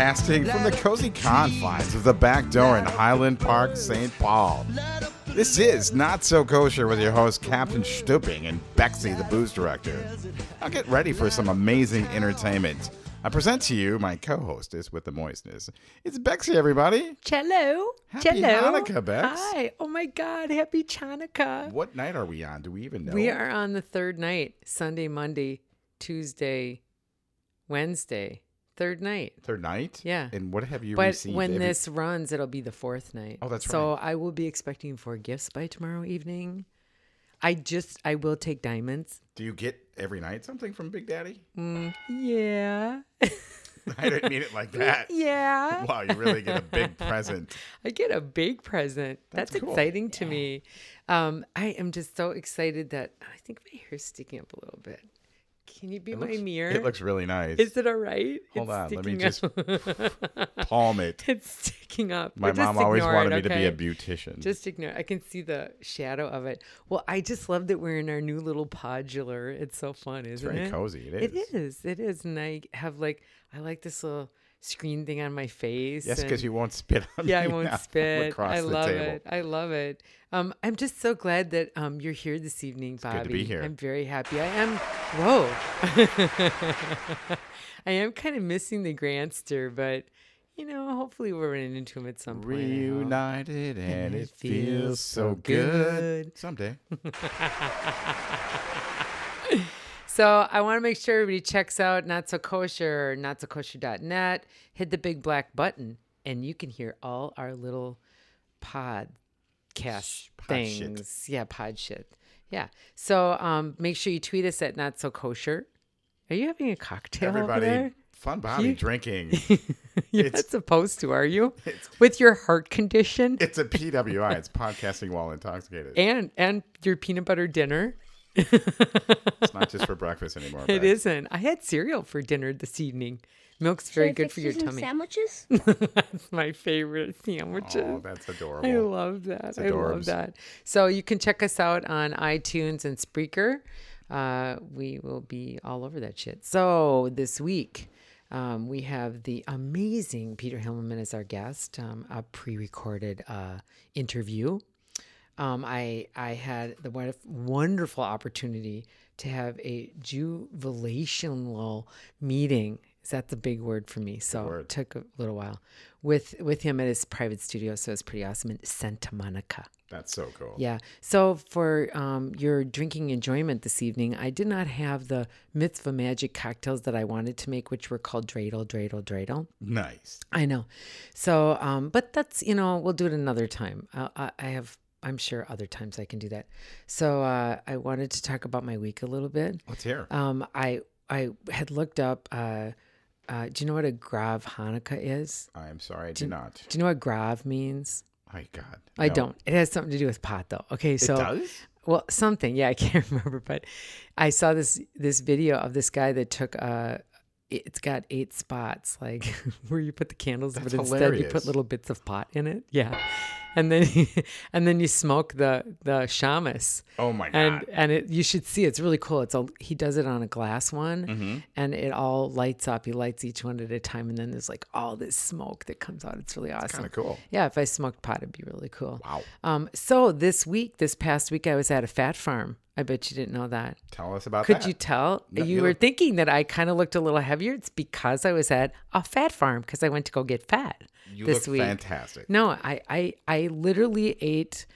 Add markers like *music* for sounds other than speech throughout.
Broadcasting from the cozy confines of the back door in Highland Park, St. Paul. This is Not So Kosher with your host, Captain Stooping and Bexy, the booze director. Now get ready for some amazing entertainment. I present to you my co-hostess with the moistness. It's Bexy, everybody. Cello. Happy Cello. Hanukkah, Bex. Hi. Oh my God. Happy Chanukah. What night are we on? Do we even know? We are on the third night Sunday, Monday, Tuesday, Wednesday. Third night. third night. Yeah. And what have you But received? when this runs, it'll be the fourth night. Oh, that's So I will be expecting four gifts by tomorrow evening. I just, I will take diamonds. do you get every night something from Big Daddy? Mm, yeah. *laughs* I didn't mean it like *laughs* that. yeah. Wow, you really get a big *laughs* present. I get a big present. That's That's, cool. exciting to me. Um, I am just so excited that I think my hair's sticking up a little bit. Can you be my looks- mirror? It looks really nice. Is it all right? Hold It's on, let me up. Palm *laughs* it. it's sticking up. My mom always wanted it, me to be a beautician. Just ignore. I can see the shadow of it. Well, I just love that we're in our new little podular. It's so fun, isn't it? it's very it? cozy. It It is. is. It is. And I have like I like this little screen thing on my face. Yes, because you won't spit on yeah, I won't *laughs* spit. I love table. it. I love it. Um, I'm just so glad that um, you're here this evening, Bobby. good to be here. I'm very happy. I am. Whoa. *laughs* I am kind of missing the grandster, but you know, hopefully we'll run into him at some point. Reunited and it feels so good. good. Someday. *laughs* So I want to make sure everybody checks out Not So Kosher or notsokosher.net. Hit the big black button, and you can hear all our little podcast pod shit. things. Yeah, pod shit. Yeah. So um, make sure you tweet us at Not So Kosher. Are you having a cocktail Everybody, fun Bobby You- *laughs* drinking. *laughs* You're it's- not supposed to, are you? *laughs* With your heart condition It's a PWI. It's podcasting while intoxicated. and and your peanut butter dinner. *laughs* It's not just for breakfast anymore. It Bex. isn't. I had cereal for dinner this evening. Milk's very good for your tummy. Sandwiches? *laughs* That's my favorite sandwiches. Oh, that's adorable. I love that. I love that. So you can check us out on iTunes and Spreaker. Uh, we will be all over that shit. So this week, um, we have the amazing Peter Himmelman as our guest, um, a pre-recorded uh, interview. Um, I I had the wonderful opportunity to have a juvelational meeting. Is that the big word for me? So it took a little while with with him at his private studio. So it's pretty awesome in Santa Monica. That's so cool. Yeah. So for um, your drinking enjoyment this evening, I did not have the mitzvah magic cocktails that I wanted to make, which were called dreidel, dreidel, dreidel. Nice. I know. So, um, but that's you know we'll do it another time. I, I, I have. I'm sure other times I can do that. So uh, I wanted to talk about my week a little bit. Let's hear. Um, I I had looked up. Uh, uh, do you know what a grav Hanukkah is? I am sorry, I do not. Do you know what grav means? My God. I don't. It has something to do with pot, though. Okay, It so does? well, something. Yeah, I *laughs* can't remember, but I saw this this video of this guy that took uh it's got eight spots, like *laughs* where you put the candles, That's but instead you put little bits of pot in it. Yeah, and then *laughs* and then you smoke the the shamus, Oh my God. and and it you should see it's really cool. It's a he does it on a glass one, Mm-hmm. and it all lights up. He lights each one at a time, and then there's like all this smoke that comes out. It's really awesome. kind of cool. Yeah, if I smoked pot, it'd be really cool. Wow. Um, so this week, this past week, I was at a fat farm. I bet you didn't know that. Tell us about Could that. Could you tell? No, you you were look- thinking that I kind of looked a little heavier. It's because I was at a fat farm because I went to go get fat You this look week. fantastic. No, I, I, I literally ate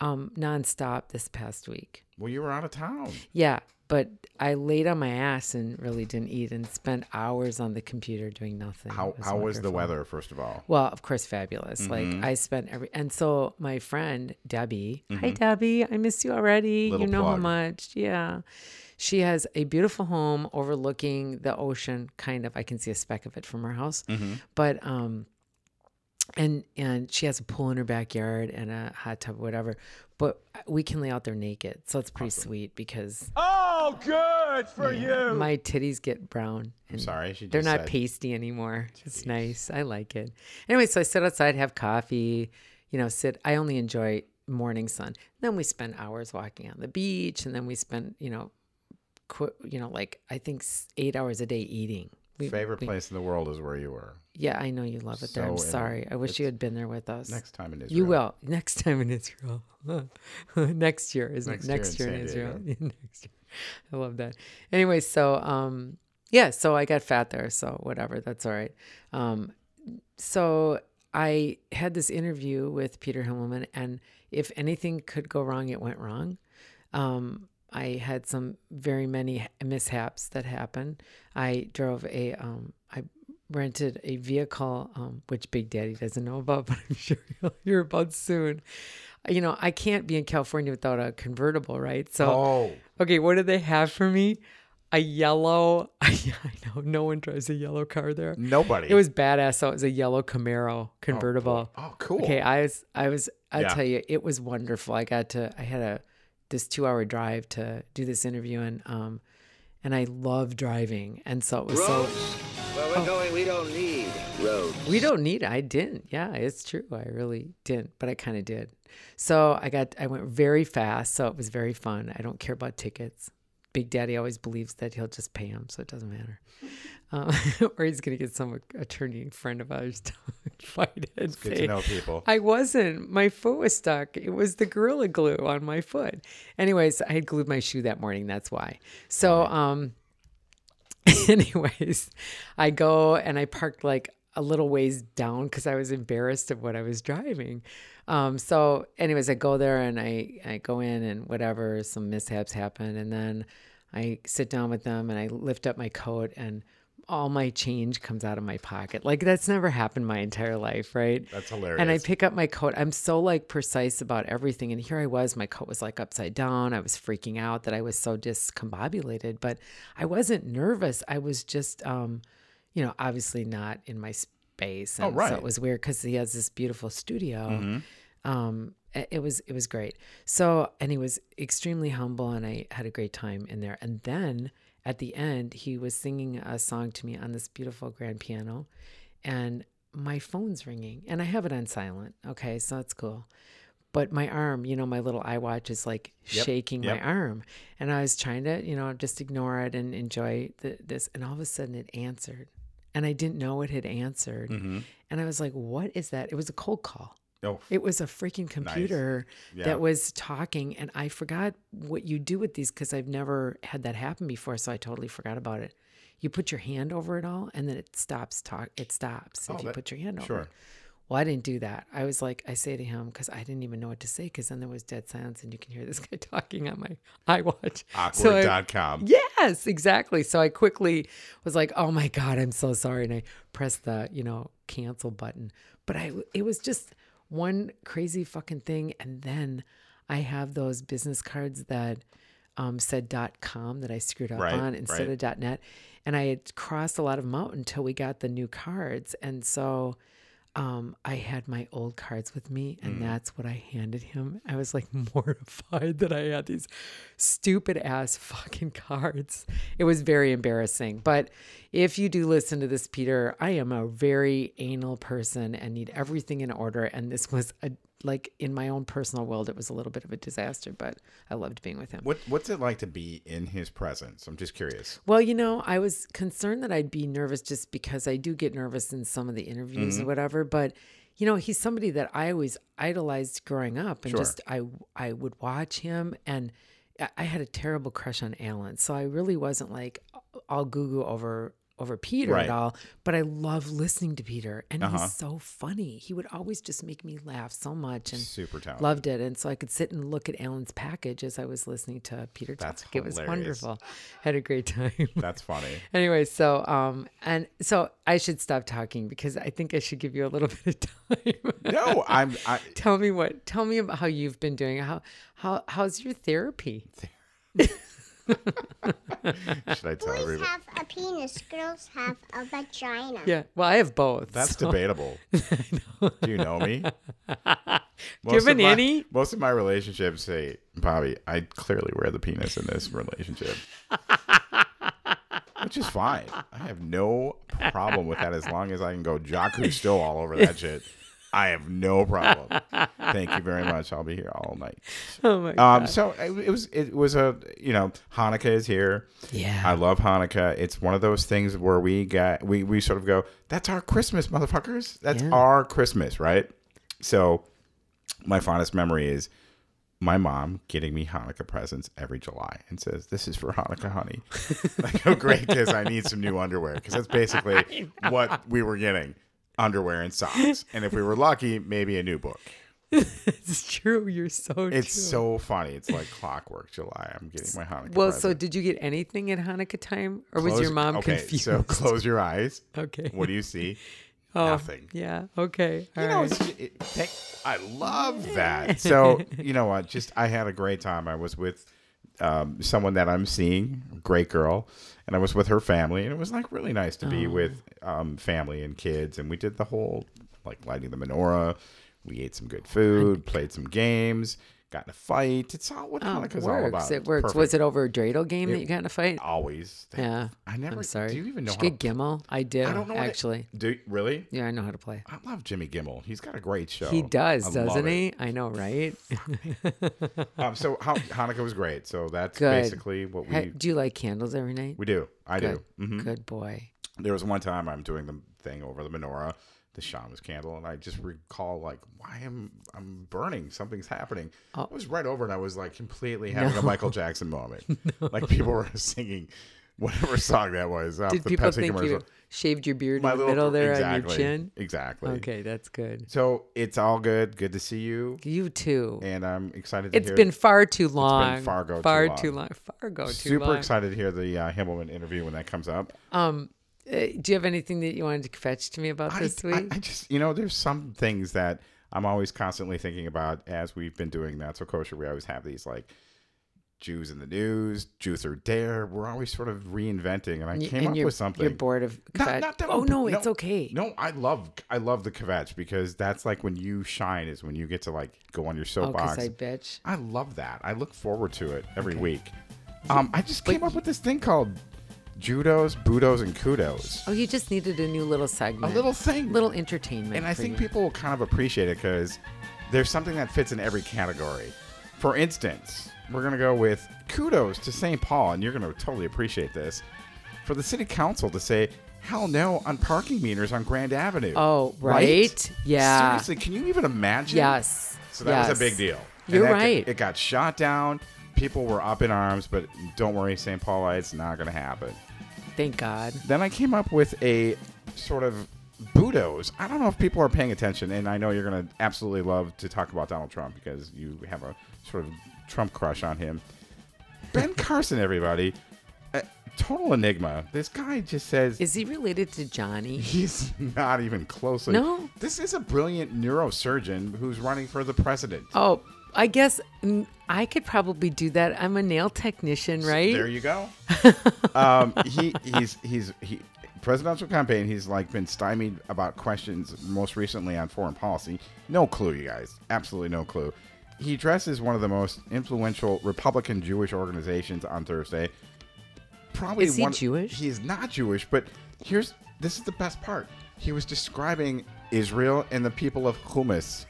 um, nonstop this past week. Well, you were out of town. Yeah, but I laid on my ass and really didn't eat and spent hours on the computer doing nothing. How It how was the weather, first of all? Well, of course, fabulous. Mm-hmm. Like I spent every, and so my friend Debbie, hi Debbie, I miss you already. Mm-hmm. Little you know how much, yeah. She has a beautiful home overlooking the ocean. Kind of, I can see a speck of it from her house, Mm-hmm. but um, and and she has a pool in her backyard and a hot tub, whatever. But we can lay out there naked, so it's pretty sweet because Oh, good for you. my titties get brown. I'm sorry. She they're not said, pasty anymore. It's nice. I like it. Anyway, so I sit outside, have coffee, you know, sit. I only enjoy morning sun. Then we spend hours walking on the beach, and then we spend, you know, qu- you know, like I think eight hours a day eating We, Favorite we- place in the world is where you were. Yeah, I know you love it there. I'm sorry. I wish you had been there with us. Next time in Israel. You will next time in Israel. *laughs* next year, isn't Next it? year Next in year in, San Israel. *laughs* next year. I love that. Anyway, so um, yeah, so I got fat there, so whatever, that's all right. Um, so I had this interview with Peter Himmelman, and if anything could go wrong, it went wrong. Um, I had some very many mishaps that happened. I drove a, um, I rented a vehicle, um, which Big Daddy doesn't know about, *laughs* but I'm sure he'll hear about soon. You know, I can't be in California without a convertible, right? So, Oh, okay, what did they have for me? A yellow, *laughs* I know no one drives a yellow car there. nobody. It was badass. So it was a yellow Camaro convertible. Oh, cool. Okay, I was, I was, I Yeah. tell you, it was wonderful. I got to, I had a this two hour drive to do this interview, and um, and I love driving, and so it was so. Roads? Where we're going, we don't need roads. We don't need. I didn't. Yeah, it's true. I really didn't, but I kind of did. So I got, I went very fast, so it was very fun. I don't care about tickets. Big Daddy always believes that he'll just pay them, so it doesn't matter. Um, *laughs* or he's gonna get some attorney friend of ours *laughs* to fight it. and Good to know people. I wasn't. My foot was stuck. It was the gorilla glue on my foot. Anyways, I had glued my shoe that morning. That's why. So, um, *laughs* anyways, I go and I parked like a little ways down because I was embarrassed of what I was driving. Um, so, anyways, I go there and I I go in and whatever. Some mishaps happen, and then I sit down with them and I lift up my coat and all my change comes out of my pocket. Like that's never happened my entire life, right? That's hilarious. And I pick up my coat. I'm so like precise about everything. And here I was, my coat was like upside down. I was freaking out that I was so discombobulated, but I wasn't nervous. I was just, um, you know, obviously not in my space. And So Oh, right. Mm-hmm. it was weird because he has this beautiful studio. Hmm. Um, it was it was great. So and he was extremely humble, and I had a great time in there. And then at the end, he was singing a song to me on this beautiful grand piano, and my phone's ringing, and I have it on silent. Okay, so that's cool. But my arm, you know, my little iWatch is like Yep, shaking yep. my arm, and I was trying to, you know, just ignore it and enjoy the, this, and all of a sudden it answered, and I didn't know it had answered, Mm-hmm. and I was like, "What is that?" It was a cold call. Oh, It was a freaking computer Yeah. that was talking, and I forgot what you do with these because I've never had that happen before. So I totally forgot about it. You put your hand over it all, and then it stops talk. It stops if Oh, you that- put your hand over. sure. it. Well, I didn't do that. I was like, I say to him because I didn't even know what to say because then there was dead silence, and you can hear this *laughs* guy talking on my iWatch. So awkward.com. Yes, exactly. So I quickly was like, "Oh my god, I'm so sorry," and I pressed the you know cancel button. But I it was just one crazy fucking thing, and then I have those business cards that um, said .com that I screwed up Right, on instead right. of .net, and I had crossed a lot of them out until we got the new cards, and so um, I had my old cards with me, and that's what I handed him. I was like *laughs* mortified that I had these stupid ass *laughs* fucking cards. It was very embarrassing. But if you do listen to this, Peter, I am a very anal person and need everything in order. And this was a like in my own personal world, it was a little bit of a disaster, but I loved being with him. What What's it like to be in his presence? I'm just curious. Well, you know, I was concerned that I'd be nervous just because I do get nervous in some of the interviews Mm-hmm. or whatever. But you know, he's somebody that I always idolized growing up, and Sure. just I I would watch him, and I- had a terrible crush on Alan, so I really wasn't like all goo goo over over Peter Right. at all. But I love listening to Peter, and Uh-huh. he's so funny. He would always just make me laugh so much, and Super talented. loved it. And so I could sit and look at Alan's package as I was listening to Peter That's talk. It was wonderful. Had a great time. *laughs* That's funny. anyway, so um and so I should stop talking because I think I should give you a little *laughs* bit of time. No, I'm. I, *laughs* tell me what tell me about how you've been doing. How how how's your therapy? *laughs* should I tell Boys everybody? have a penis, girls have a vagina. Yeah. Well, I have both. That's so- debatable. *laughs* Do you know me? *laughs* Do you Most have of an my- innie? Most of my relationships say, Bobby, I clearly wear the penis in this relationship. Which is fine. I have no problem with that as long as I can go Jacques Cousteau all over that shit. I have no problem. Thank you very much. I'll be here all night. *laughs* Oh my god. Um, so it, it was it was a you know Hanukkah is here. Yeah. I love Hanukkah. It's one of those things where we get we we sort of go, that's our Christmas, motherfuckers. That's Yeah. our Christmas, right? So my fondest memory is my mom getting me Hanukkah presents every July and says, "This is for Hanukkah, honey." *laughs* like, oh, great, because I need some new underwear because that's basically *laughs* what we were getting: underwear and socks, and if we were lucky, maybe a new book. *laughs* it's true. You're so It's true. so funny. It's like clockwork. July, I'm getting my Hanukkah. well, present. so did you get anything at Hanukkah time, or was your mom okay, confused? So *laughs* close your eyes. Okay. What do you see? *laughs* Oh, Nothing. Yeah. Okay. You All know, right. it's, it, I love that. So you know what? Just I had a great time. I was with um, someone that I'm seeing, great girl, and I was with her family, and it was like really nice to Oh. be with um, family and kids, and we did the whole like lighting the menorah. We ate some good food, played some games, got in a fight. It's all what Oh, it Hanukkah's all works. about. It works. Was it over a dreidel game that you got in a fight? always? Yeah. I never. I'm sorry. Do you even know Did how you to get Gimmel? I did. I don't know what it- actually. Do really? Yeah, I know how to play. I love Jimmy Gimmel. He's got a great show. He does, I doesn't it. he? I know, right? Um, so how, Hanukkah was great. So that's Good. basically what we do you like candles every night? we do. I Good. do. hmm Good boy. There was one time I'm doing the thing over the menorah, the shaman's candle, and I just recall like, why am I'm burning? Something's happening. Oh. I was right over, and I was like completely *laughs* having a Michael Jackson moment. *laughs* Like people were *laughs* singing whatever song that was. Did the people Pepsi think commercial. you shaved your beard My in the little middle there exactly, on your chin? Exactly. Okay, that's good. So it's all good. Good to see you, You too. and I'm excited. to It's been far too long. Fargo too far long. too long. Fargo too super long. excited to hear the uh, Himmelman interview when that comes up. Um, uh, do you have anything that you wanted to fetch to me about I, this I, week? I just, you know, there's some things that I'm always constantly thinking about as we've been doing that. So kosher, we always have these like Jews in the news, Jews are dare. We're always sort of reinventing, and I Y- came and up with something. You're bored of Not- kvetch. not that oh I'm- no, it's okay. No, I love, I love the kvetch because that's like when you shine is when you get to like go on your Oh, soapbox. I bitch. I love that. I look forward to it every week. Um, I just came up with this thing called judos, budos, and kudos. Oh, you just needed a new little segment. A little thing. little entertainment. And I think you. people will kind of appreciate it because there's something that fits in every category. For instance, we're going to go with kudos to St. Paul, and you're going to totally appreciate this. For the city council to say, hell no on parking meters on Grand Avenue. Oh, right? Yeah. Seriously, can you even imagine? Yes. So that was a big deal. And You're got- right. it got shot down. People were up in arms, but don't worry, St. Paulites, not going to happen. Thank God. Then I came up with a sort of Budos. I don't know if people are paying attention, and I know you're going to absolutely love to talk about Donald Trump because you have a sort of Trump crush on him. Ben *laughs* Carson, everybody, a total enigma. This guy just says Is he related to Johnny? he's not even closely. No? This is a brilliant neurosurgeon who's running for the president. Oh, I guess I could probably do that. I'm a nail technician, right? There you go. *laughs* um, he he's he's he presidential campaign. He's like been stymied about questions most recently on foreign policy. No clue, you guys. Absolutely no clue. He addresses one of the most influential Republican Jewish organizations on Thursday. Probably Is he one, Jewish? He is not Jewish, but here's this is the best part. He was describing Israel and the people of Hummus.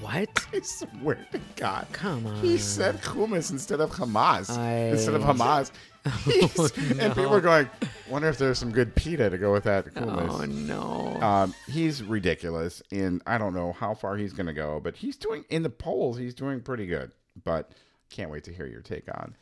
What? *laughs* I swear to God. Come on. He said hummus instead of Hamas. I- Instead of Hamas. *laughs* *laughs* He's- And people are going, wonder if there's some good pita to go with that Oh no. Um, he's ridiculous, and I don't know how far he's going to go, but he's doing in the polls. He's doing pretty good. But can't wait to hear your take on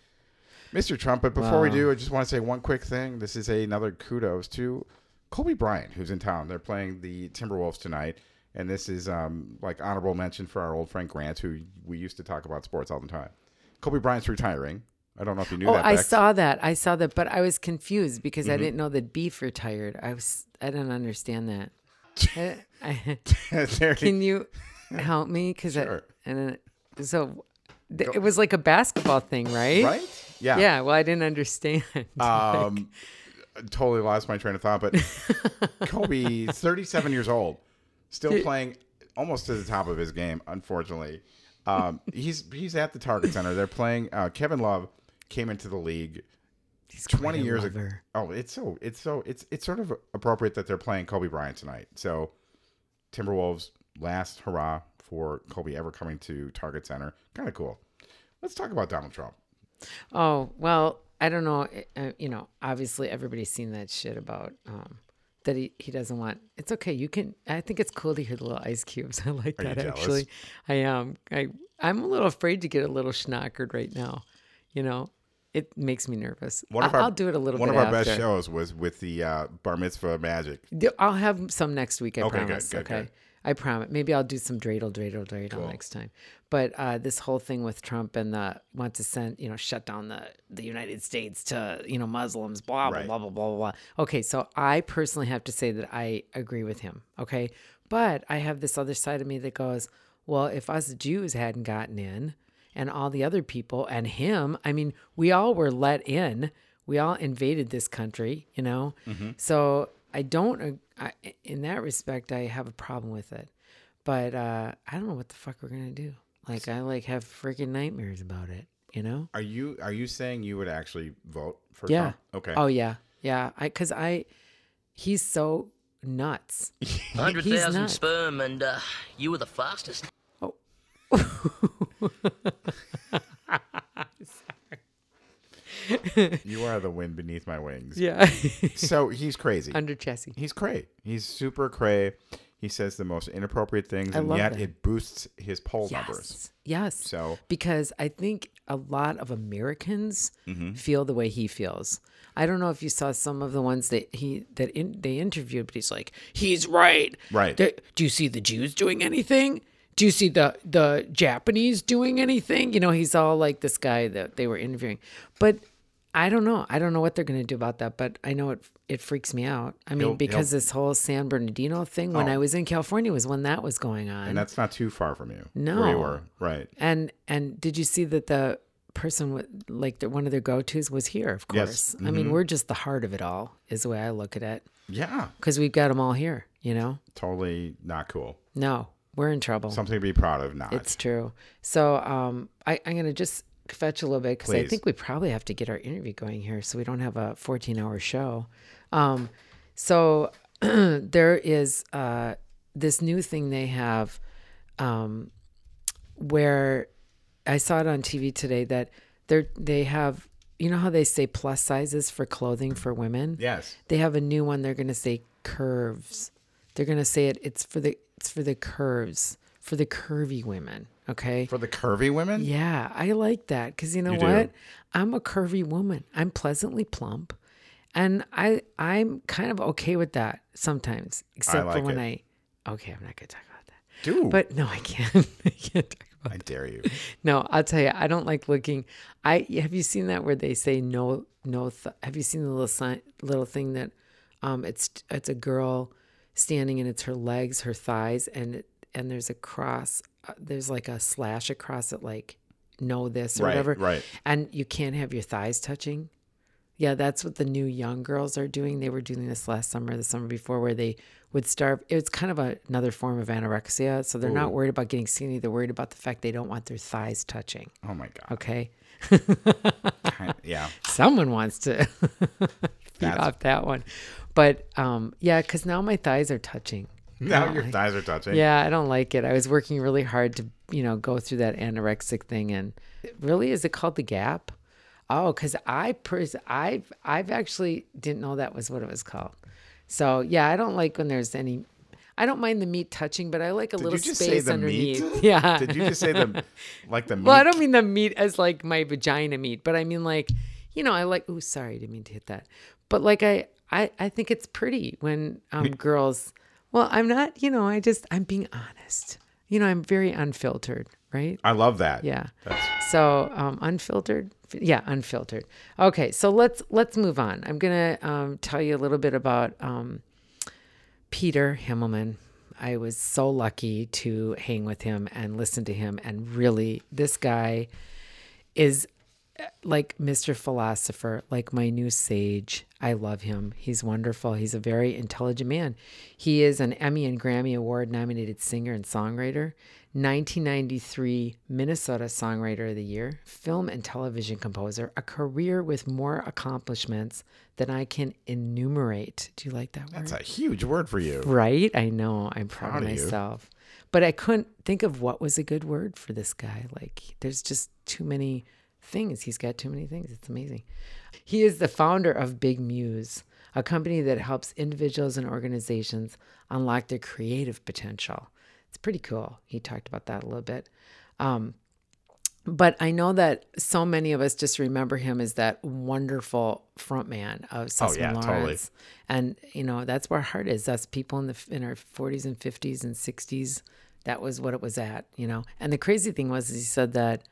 Mr. Trump. But before we do, I just want to say one quick thing. This is another kudos to Kobe Bryant, who's in town. They're playing the Timberwolves tonight. And this is um, like honorable mention for our old friend Grant, who we used to talk about sports all the time. Kobe Bryant's retiring. I don't know if you knew oh, that. I saw that. I saw that, but I was confused because Mm-hmm. I didn't know that beef retired. I was. I didn't understand that. *laughs* I, *laughs* I, can you help me? Because Sure. and then, so th- it was like a basketball thing, right? right? Yeah. Yeah. Well, I didn't understand. *laughs* Um, totally lost my train of thought, but Kobe, 37 years old, still playing almost to the top of his game. Unfortunately, um, *laughs* he's he's at the Target Center. They're playing. Uh, Kevin Love came into the league He's 20 quite a years ago. Oh, it's so it's so it's it's sort of appropriate that they're playing Kobe Bryant tonight. So Timberwolves last hurrah for Kobe ever coming to Target Center. Kind of cool. Let's talk about Donald Trump. Oh well, I don't know. Uh, you know, obviously everybody's seen that shit about um, that he, he doesn't want. It's okay. You can. I think it's cool to hear the little ice cubes. *laughs* I like Are that actually. I am. I I'm a little afraid to get a little schnockered right now. You know, it makes me nervous. One of our, will do it a little One of our best shows was with the uh, Bar Mitzvah Magic. I'll have some next week. I Okay, good, promise. good, okay. good. I promise. Maybe I'll do some dreidel, dreidel, dreidel Cool. next time. But uh, this whole thing with Trump and the want to send, you know, shut down the the United States to, you know, Muslims, blah blah Right. blah blah blah blah. blah. Okay, so I personally have to say that I agree with him. Okay, but I have this other side of me that goes, well, if us Jews hadn't gotten in, and all the other people and him, I mean, we all were let in. We all invaded this country, you know. So I don't, I, in that respect, I have a problem with it. But uh, I don't know what the fuck we're gonna do. Like I like have freaking nightmares about it, you know. Are you are you saying you would actually vote for Yeah. Trump? Okay. Oh yeah, yeah. I because I, he's so nuts. *laughs* Hundred He's thousand not. sperm, and uh, you were the fastest. *laughs* *laughs* You are the wind beneath my wings. Yeah. *laughs* So he's crazy. Under Jesse. He's cray. He's super cray. He says the most inappropriate things, I and yet that. it boosts his poll numbers. Yes. So- because I think a lot of Americans Mm-hmm. feel the way he feels. I don't know if you saw some of the ones that he that in, they interviewed, but he's like, he's right. Right. Do, do you see the Jews doing anything? Do you see the the Japanese doing anything? You know, he's all like this guy that they were interviewing. But I don't know. I don't know what they're going to do about that, but I know it it freaks me out. I mean, He'll- because he'll- this whole San Bernardino thing when Oh. I was in California was when that was going on. And that's not too far from you. No. Where you were. Right. And and did you see that the person with like the, one of their go tos was here? Of course. Yes. course. I mean, we're just the heart of it all, is the way I look at it, Yeah. because we've got them all here. You know, Totally not cool. no, we're in trouble. Something to be proud of, not. It's true. So um, I, I'm gonna just fetch a little bit because I think we probably have to get our interview going here, so we don't have a 14 hour show. Um, so *clears throat* there is uh, this new thing they have um, where I saw it on TV today that they're they have you know how they say plus sizes for clothing for women. yes. They have a new one. They're gonna say curves. They're gonna say it. It's for the it's for the curves for the curvy women. Okay. For the curvy women? Yeah, I like that because you know You do. what? I'm a curvy woman. I'm pleasantly plump, and I I'm kind of okay with that sometimes, except like for when it. I. Okay, I'm not gonna talk about that. Do. But no, I can't. *laughs* I can't talk about I dare you. no, I'll tell you, I don't like looking. I have you seen that where they say no, no. Th- have you seen the little sign, little thing that, um, it's it's a girl standing and it's her legs, her thighs, and it, and there's a cross. Uh, there's like a slash across it, like know this or Right, whatever. right. And you can't have your thighs touching. Yeah, that's what the new young girls are doing. They were doing this last summer, the summer before, where they would starve. It's kind of a, another form of anorexia. So they're Ooh. not worried about getting skinny. They're worried about the fact they don't want their thighs touching. Oh my god. Okay. Yeah. *laughs* Someone wants to *laughs* feed off that one. But um, yeah, because now my thighs are touching. *laughs* Now your thighs are touching. Yeah, I don't like it. I was working really hard to, you know, go through that anorexic thing. And really, is it called the gap? Oh, because I, pers- I've, I've actually didn't know that was what it was called. So yeah, I don't like when there's any. I don't mind the meat touching, but I like a Did little you just say space the underneath. meat? *laughs* Yeah. Did you just say the like the meat? *laughs* Well, I don't mean the meat as like my vagina meat, but I mean like, you know, I like. Oh, sorry, I didn't mean to hit that. But like, I, I, I think it's pretty when um, girls. Well, I'm not. You know, I just I'm being honest. You know, I'm very unfiltered, right? I love that. Yeah. That's So um, unfiltered, yeah, unfiltered. Okay, so let's let's move on. I'm gonna um, tell you a little bit about um, Peter Himmelman. I was so lucky to hang with him and listen to him, and really, this guy is like Mr. Philosopher, like my new sage. I love him. He's wonderful. He's a very intelligent man. He is an Emmy and Grammy Award nominated singer and songwriter, 1993 Minnesota Songwriter of the Year, film and television composer, a career with more accomplishments than I can enumerate. Do you like that word? that's a huge word for you. Right? I know. I'm proud, Proud of of you. myself. but I couldn't think of what was a good word for this guy. Like, there's just too many things. He's got too many things. It's amazing. He is the founder of Big Muse, a company that helps individuals and organizations unlock their creative potential. It's pretty cool. He talked about that a little bit. Um, but I know that so many of us just remember him as that wonderful frontman of Sussman Oh, yeah, Lawrence. totally. And you know, that's where our heart is. Us people in the in our 40s and 50s and 60s, that was what it was at, you know. And the crazy thing was he said that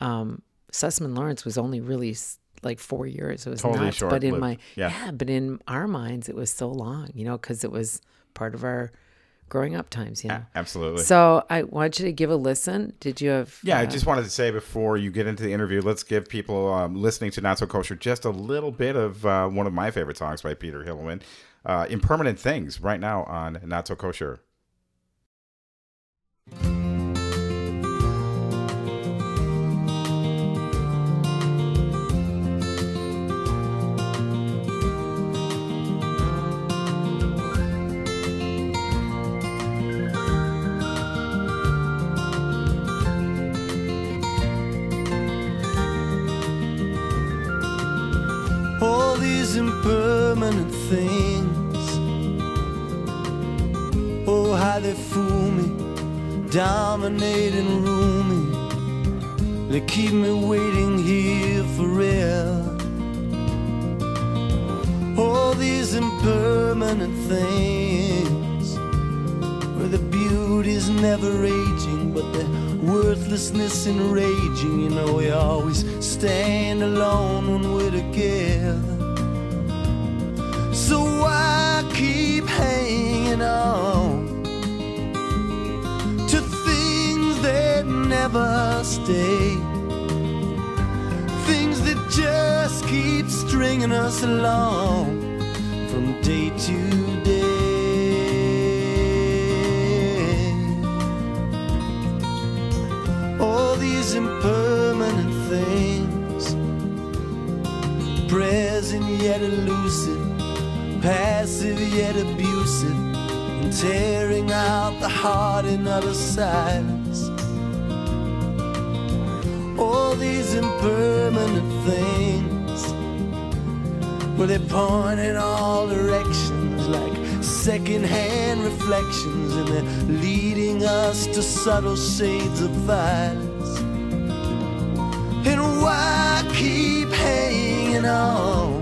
um Sussman Lawrence was only really like 4 years. It was Totally nuts, but in my Yeah. but in our minds it was so long, you know, cuz it was part of our growing up times, you know. Absolutely. So I want you to give a listen. Did you have Yeah, I uh, just wanted to say before you get into the interview, let's give people um, listening to Not So Kosher just a little bit of uh, one of my favorite songs by Peter Himmelman, uh, Impermanent Things, right now on Not So Kosher. Impermanent things. Oh, how they fool me, dominate and rule me. They keep me waiting here forever. All these impermanent things, where the beauty's never aging, but the worthlessness enraging. You know, we always stand alone when we're together. Hanging on to things that never stay? Things that just keep stringing us along from day to day. All these impermanent things, present yet elusive, passive yet abusive, and tearing out the heart in utter silence. All these impermanent things, where they point in all directions like secondhand reflections, and they're leading us to subtle shades of violence. And why keep hanging on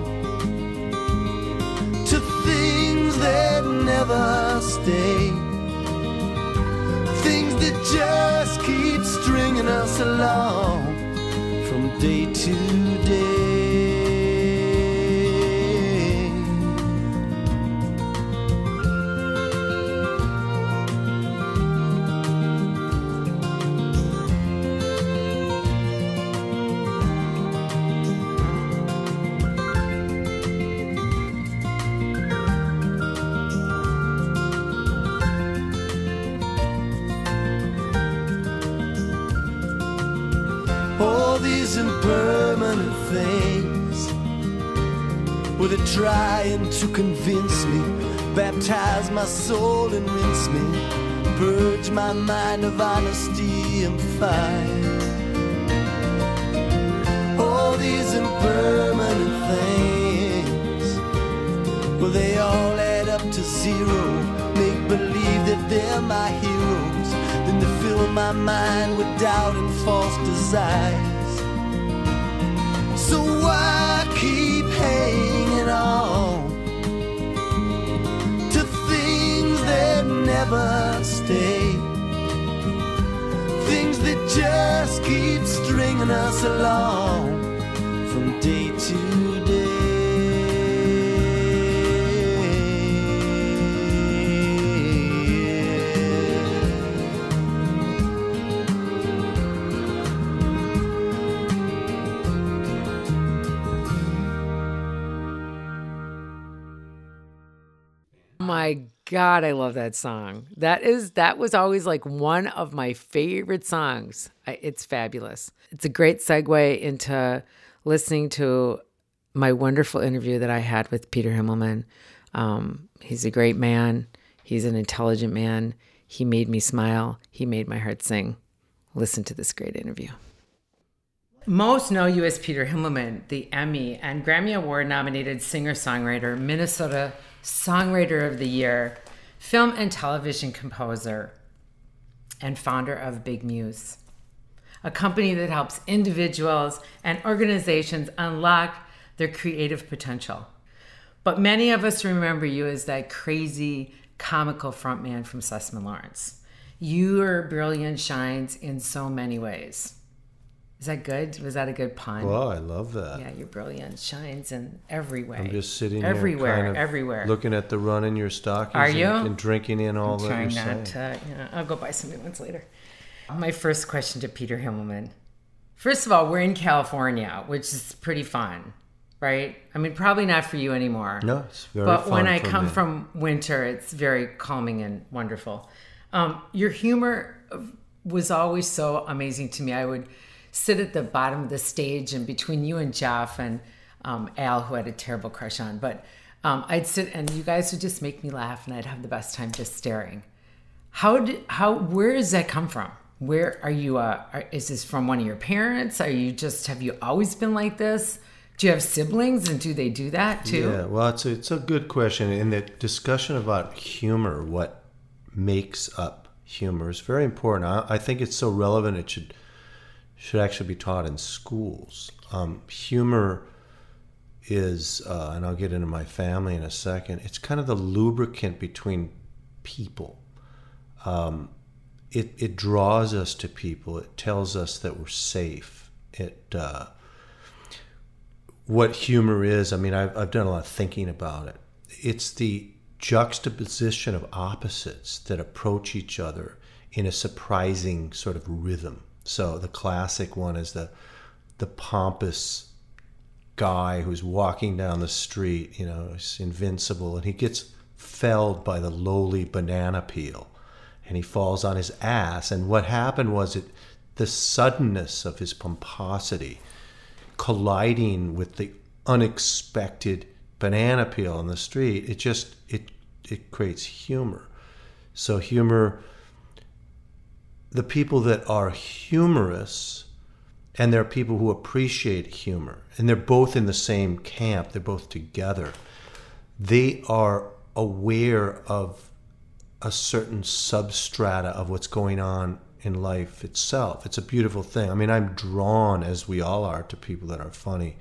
never stay? Things that just keep stringing us along from day to day. To convince me, baptize my soul and rinse me, purge my mind of honesty and fire? All these impermanent things, well, they all add up to zero. Make believe that they're my heroes, then they fill my mind with doubt and false desires. Never stay? Things that just keep stringing us along from day to day. God, I love that song. That is that was always like one of my favorite songs. I, it's fabulous. It's a great segue into listening to my wonderful interview that I had with Peter Himmelman. Um, he's a great man. He's an intelligent man. He made me smile. He made my heart sing. Listen to this great interview. Most know you as Peter Himmelman, the Emmy and Grammy Award nominated singer songwriter, Minnesota Songwriter of the Year, film and television composer, and founder of Big Muse, a company that helps individuals and organizations unlock their creative potential. But many of us remember you as that crazy, comical frontman from Sussman Lawrence. Your brilliance shines in so many ways. Is that good? Was that a good pun? Well, I love that. Yeah, your brilliance shines in every way. I'm just sitting everywhere, here, kind of everywhere. looking at the run in your stockings. Are you? and drinking in all that you're trying saying. not to. Yeah, I'll go buy some new ones later. My first question to Peter Himmelman. First of all, we're in California, which is pretty fun, right? I mean, probably not for you anymore. No, it's very fun. But when I come me. from winter, it's very calming and wonderful. Um, your humor was always so amazing to me. I would sit at the bottom of the stage and between you and Jeff and um, Al, who I had a terrible crush on, but um, I'd sit and you guys would just make me laugh and I'd have the best time just staring. How did how where does that come from? Where are you? Uh, are, is this from one of your parents? Are you just have you always been like this? Do you have siblings and do they do that too? Yeah, well, it's a, it's a good question. In the discussion about humor, what makes up humor is very important. I, I think it's so relevant it should should actually be taught in schools. Um, humor is, uh, and I'll get into my family in a second. It's kind of the lubricant between people. Um, it it draws us to people. It tells us that we're safe. It uh, what humor is. I mean, I've, I've done a lot of thinking about it. It's the juxtaposition of opposites that approach each other in a surprising sort of rhythm. So the classic one is the the pompous guy who's walking down the street, you know, invincible, and he gets felled by the lowly banana peel, and he falls on his ass. And what happened was it the suddenness of his pomposity colliding with the unexpected banana peel on the street. It just it it creates humor. So humor the people that are humorous and there are people who appreciate humor and they're both in the same camp they're both together they are aware of a certain substrata of what's going on in life itself. It's a beautiful thing. I mean i'm drawn as we all are to people that are funny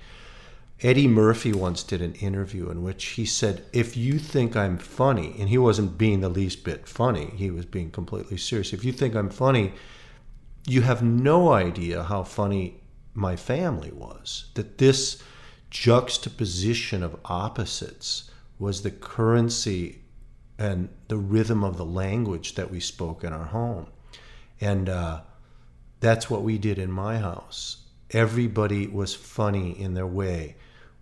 Eddie Murphy once did an interview in which he said, If you think I'm funny, and he wasn't being the least bit funny, he was being completely serious. If you think I'm funny, you have no idea how funny my family was. That this juxtaposition of opposites was the currency and the rhythm of the language that we spoke in our home. And uh, that's what we did in my house. Everybody was funny in their way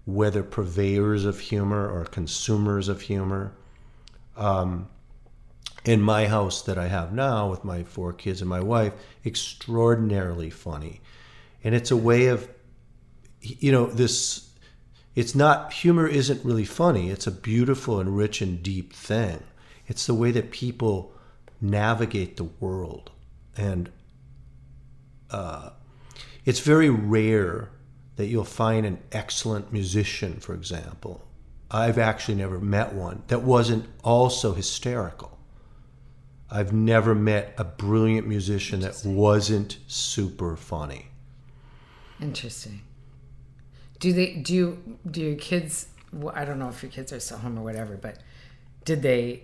whether purveyors of humor or consumers of humor. Um, in my house that I have now with my four kids and my wife, extraordinarily funny. And it's a way of, you know, this, it's not, humor isn't really funny. It's a beautiful and rich and deep thing. It's the way that people navigate the world. And uh, it's very rare that you'll find an excellent musician, for example. I've actually never met one that wasn't also hysterical. I've never met a brilliant musician that wasn't super funny. Interesting. Do they do you, do your kids? well, I don't know if your kids are still home or whatever, but did they?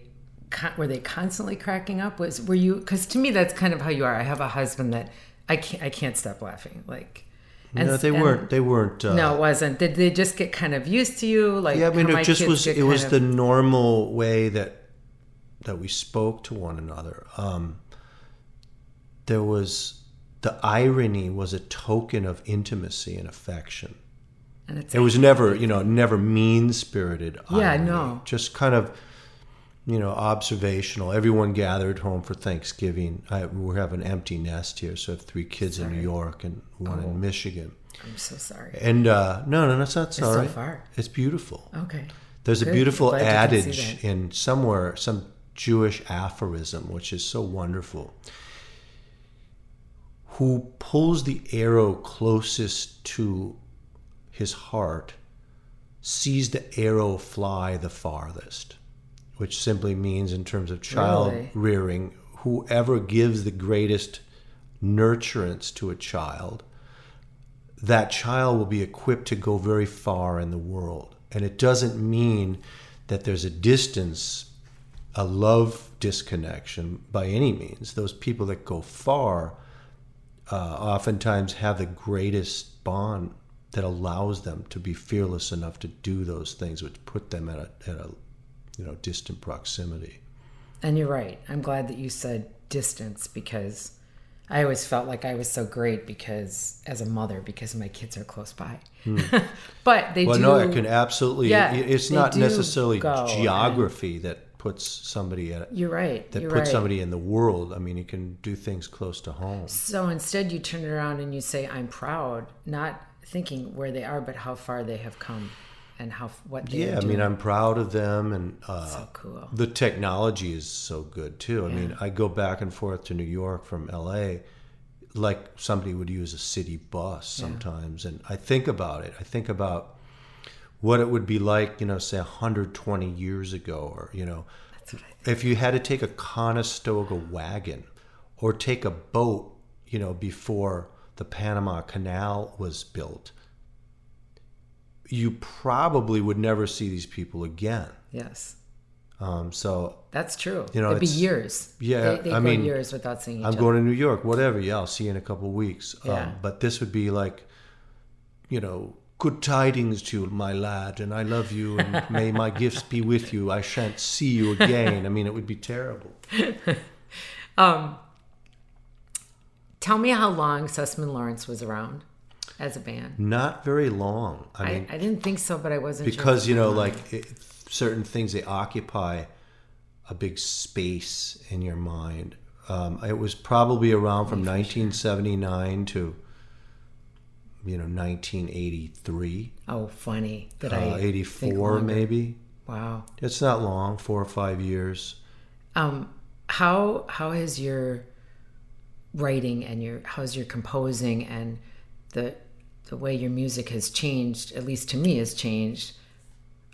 Were they constantly cracking up? Was were you? Because to me, that's kind of how you are. I have a husband that I can't I can't stop laughing. Like, no, they and- weren't. They weren't. Uh, no, it wasn't. Did they just get kind of used to you? Like, yeah, I mean, it just was. It was kind the normal way that that we spoke to one another. Um, there was the irony was a token of intimacy and affection. and it's It was never, you know, never mean spirited. Yeah, no. Just kind of, you know, observational. Everyone gathered home for Thanksgiving. I, we have an empty nest here, so I have three kids in New York and one Oh. in Michigan. I'm so sorry. And uh, no, no, that's not so sorry. far. It's beautiful. Okay. There's a beautiful Glad you can see adage in somewhere, some Jewish aphorism, which is so wonderful. Who pulls the arrow closest to his heart sees the arrow fly the farthest, which simply means, in terms of child Really? rearing, whoever gives the greatest nurturance to a child, that child will be equipped to go very far in the world. And it doesn't mean that there's a distance, a love disconnection by any means. Those people that go far uh, oftentimes have the greatest bond that allows them to be fearless enough to do those things, which put them at a, at a you know distant proximity. And you're right. I'm glad that you said distance because I always felt like I was so great because as a mother because my kids are close by. *laughs* but they Hmm. Well, do no, it can absolutely. Yeah, it's not necessarily geography that puts somebody at You're right. that you're puts right. somebody in the world. I mean, you can do things close to home. So instead you turn it around and you say I'm proud, not thinking where they are but how far they have come and how what they Yeah, I mean. I'm proud of them, and uh, so cool. the technology is so good too. I Yeah. mean, I go back and forth to New York from LA, like somebody would use a city bus sometimes, and I think about it. I think about what it would be like, you know, say 120 years ago, or you know, if you had to take a Conestoga wagon or take a boat, you know, before the Panama Canal was built, you probably would never see these people again. Yes. Um, so That's true. You know, It'd be years. yeah, They, I mean, years without seeing each I'm other. going to New York, whatever. Yeah, I'll see you in a couple of weeks. Yeah. Um, but this would be like, you know, good tidings to you, my lad, and I love you, and *laughs* may my gifts be with you. I shan't see you again. I mean, it would be terrible. *laughs* Tell me how long Sussman Lawrence was around as a band. Not very long. I I, mean, I, didn't think so, but I wasn't because if you know long. like it, certain things they occupy a big space in your mind um, it was probably around from 1979 to you know 1983 oh, funny that uh, I 84 longer. maybe Wow. it's not long four or five years Um, how how has your writing and your how's your composing and the the way your music has changed, at least to me, has changed.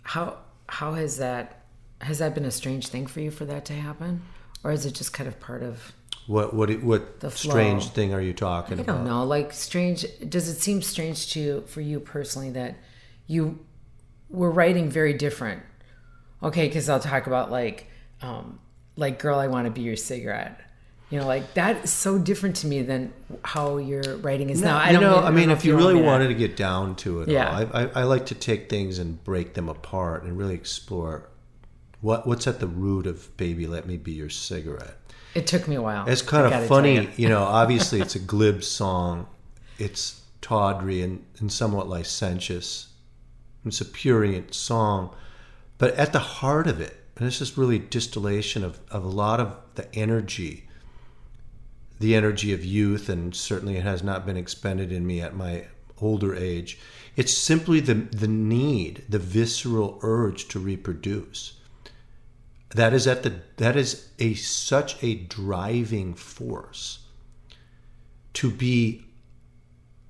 How how has that has that been a strange thing for you for that to happen, or is it just kind of part of? what what what The strange flow. thing are you talking I about don't know. Like strange. Does it seem strange to you for you personally that you were writing very different? Okay, because I'll talk about like, um, like girl, I want to be your cigarette. You know, like that is so different to me than how your writing is now. I don't you know, I mean, know if you really wanted to get down to it, Yeah. I, I, I like to take things and break them apart and really explore what what's at the root of "Baby, Let Me Be Your Cigarette." it took me a while. It's kind I of funny, you. you know. *laughs* Obviously, it's a glib song. It's tawdry and, and somewhat licentious. It's a purient song, but at the heart of it, and this is really distillation of, of a lot of the energy, the energy of youth, and certainly it has not been expended in me at my older age. It's simply the the need, the visceral urge to reproduce that is at the that is a such a driving force to be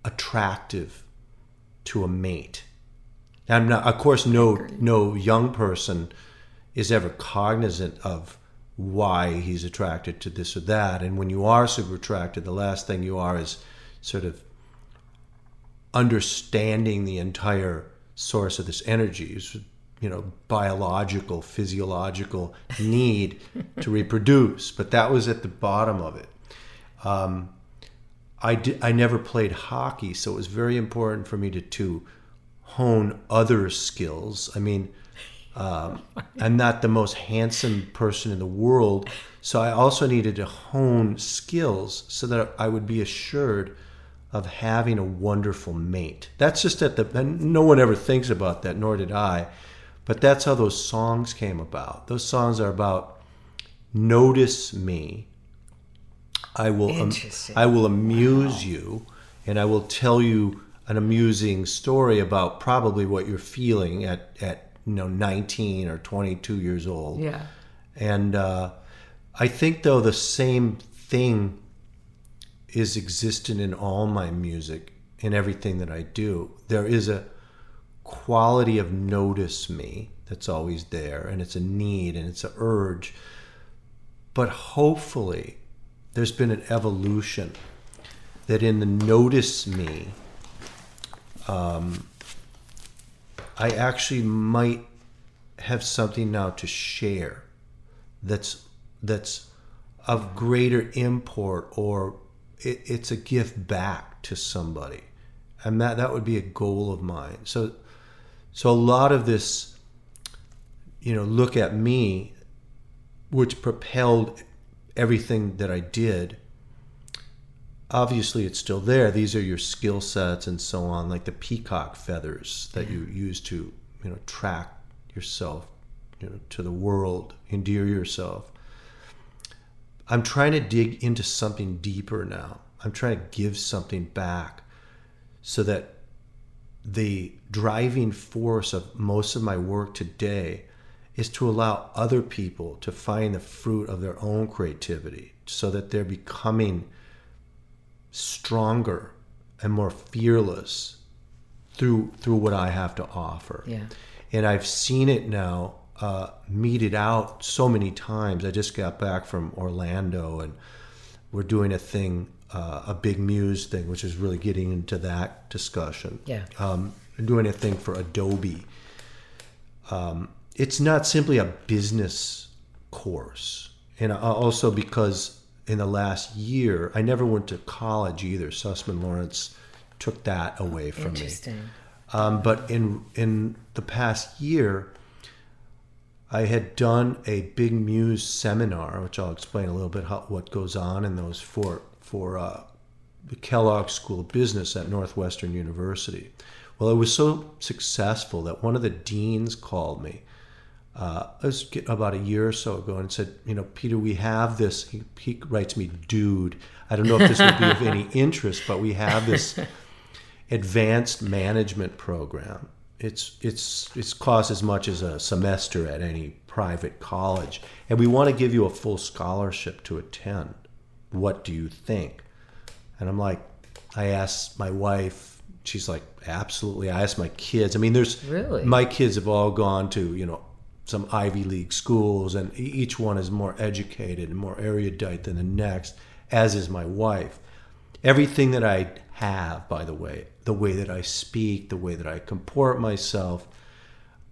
attractive to a mate and now, of course no no young person is ever cognizant of why he's attracted to this or that. And when you are super attracted the last thing you are is sort of understanding the entire source of this energy. Is you know biological physiological need *laughs* to reproduce. But that was at the bottom of it. Um, I, did, I never played hockey so it was very important for me to, to hone other skills. I mean um, i'm not the most handsome person in the world so i also needed to hone skills so that i would be assured of having a wonderful mate. That's just at the and no one ever thinks about that, nor did I. But that's how those songs came about. Those songs are about notice me. I will um, I will amuse you and I will tell you an amusing story about probably what you're feeling at at you know 19 or 22 years old yeah, And uh, I think, though, the same thing is existent in all my music, in everything that I do. There is a quality of notice me that's always there, and it's a need and it's an urge. But hopefully, there's been an evolution that in the notice me, um, I actually might have something now to share that's that's of greater import or it, it's a gift back to somebody. And that that would be a goal of mine. So so a lot of this you know look at me which propelled everything that I did obviously it's still there. These are your skill sets and so on like the peacock feathers that you use to you know track yourself you know to the world endear yourself. I'm trying to dig into something deeper now. I'm trying to give something back so that the driving force of most of my work today is to allow other people to find the fruit of their own creativity so that they're becoming stronger and more fearless through through what I have to offer. Yeah. And I've seen it now uh, meted out so many times. I just got back from Orlando and we're doing a thing, uh, a big muse thing, which is really getting into that discussion. Yeah. Um, doing a thing for Adobe. Um, it's not simply a business course. And uh, also because in the last year, I never went to college either. Sussman Lawrence took that away from me. Um, but in in the past year, I had done a big Muse seminar, which I'll explain a little bit how, what goes on in those for for uh, the Kellogg School of Business at Northwestern University. Well, it was so successful that one of the deans called me. Uh, it was about a year or so ago and said, you know, Peter, we have this. He, he writes me, dude. I don't know if this would be of any *laughs* interest, but we have this advanced management program. It's it's it's costs as much as a semester at any private college, and we want to give you a full scholarship to attend. What do you think? And I'm like, I asked my wife. She's like, absolutely. I asked my kids. I mean, there's Really? my kids have all gone to you know some Ivy League schools, and each one is more educated and more erudite than the next. As is my wife. Everything that I have, by the way, the way that I speak, the way that I comport myself,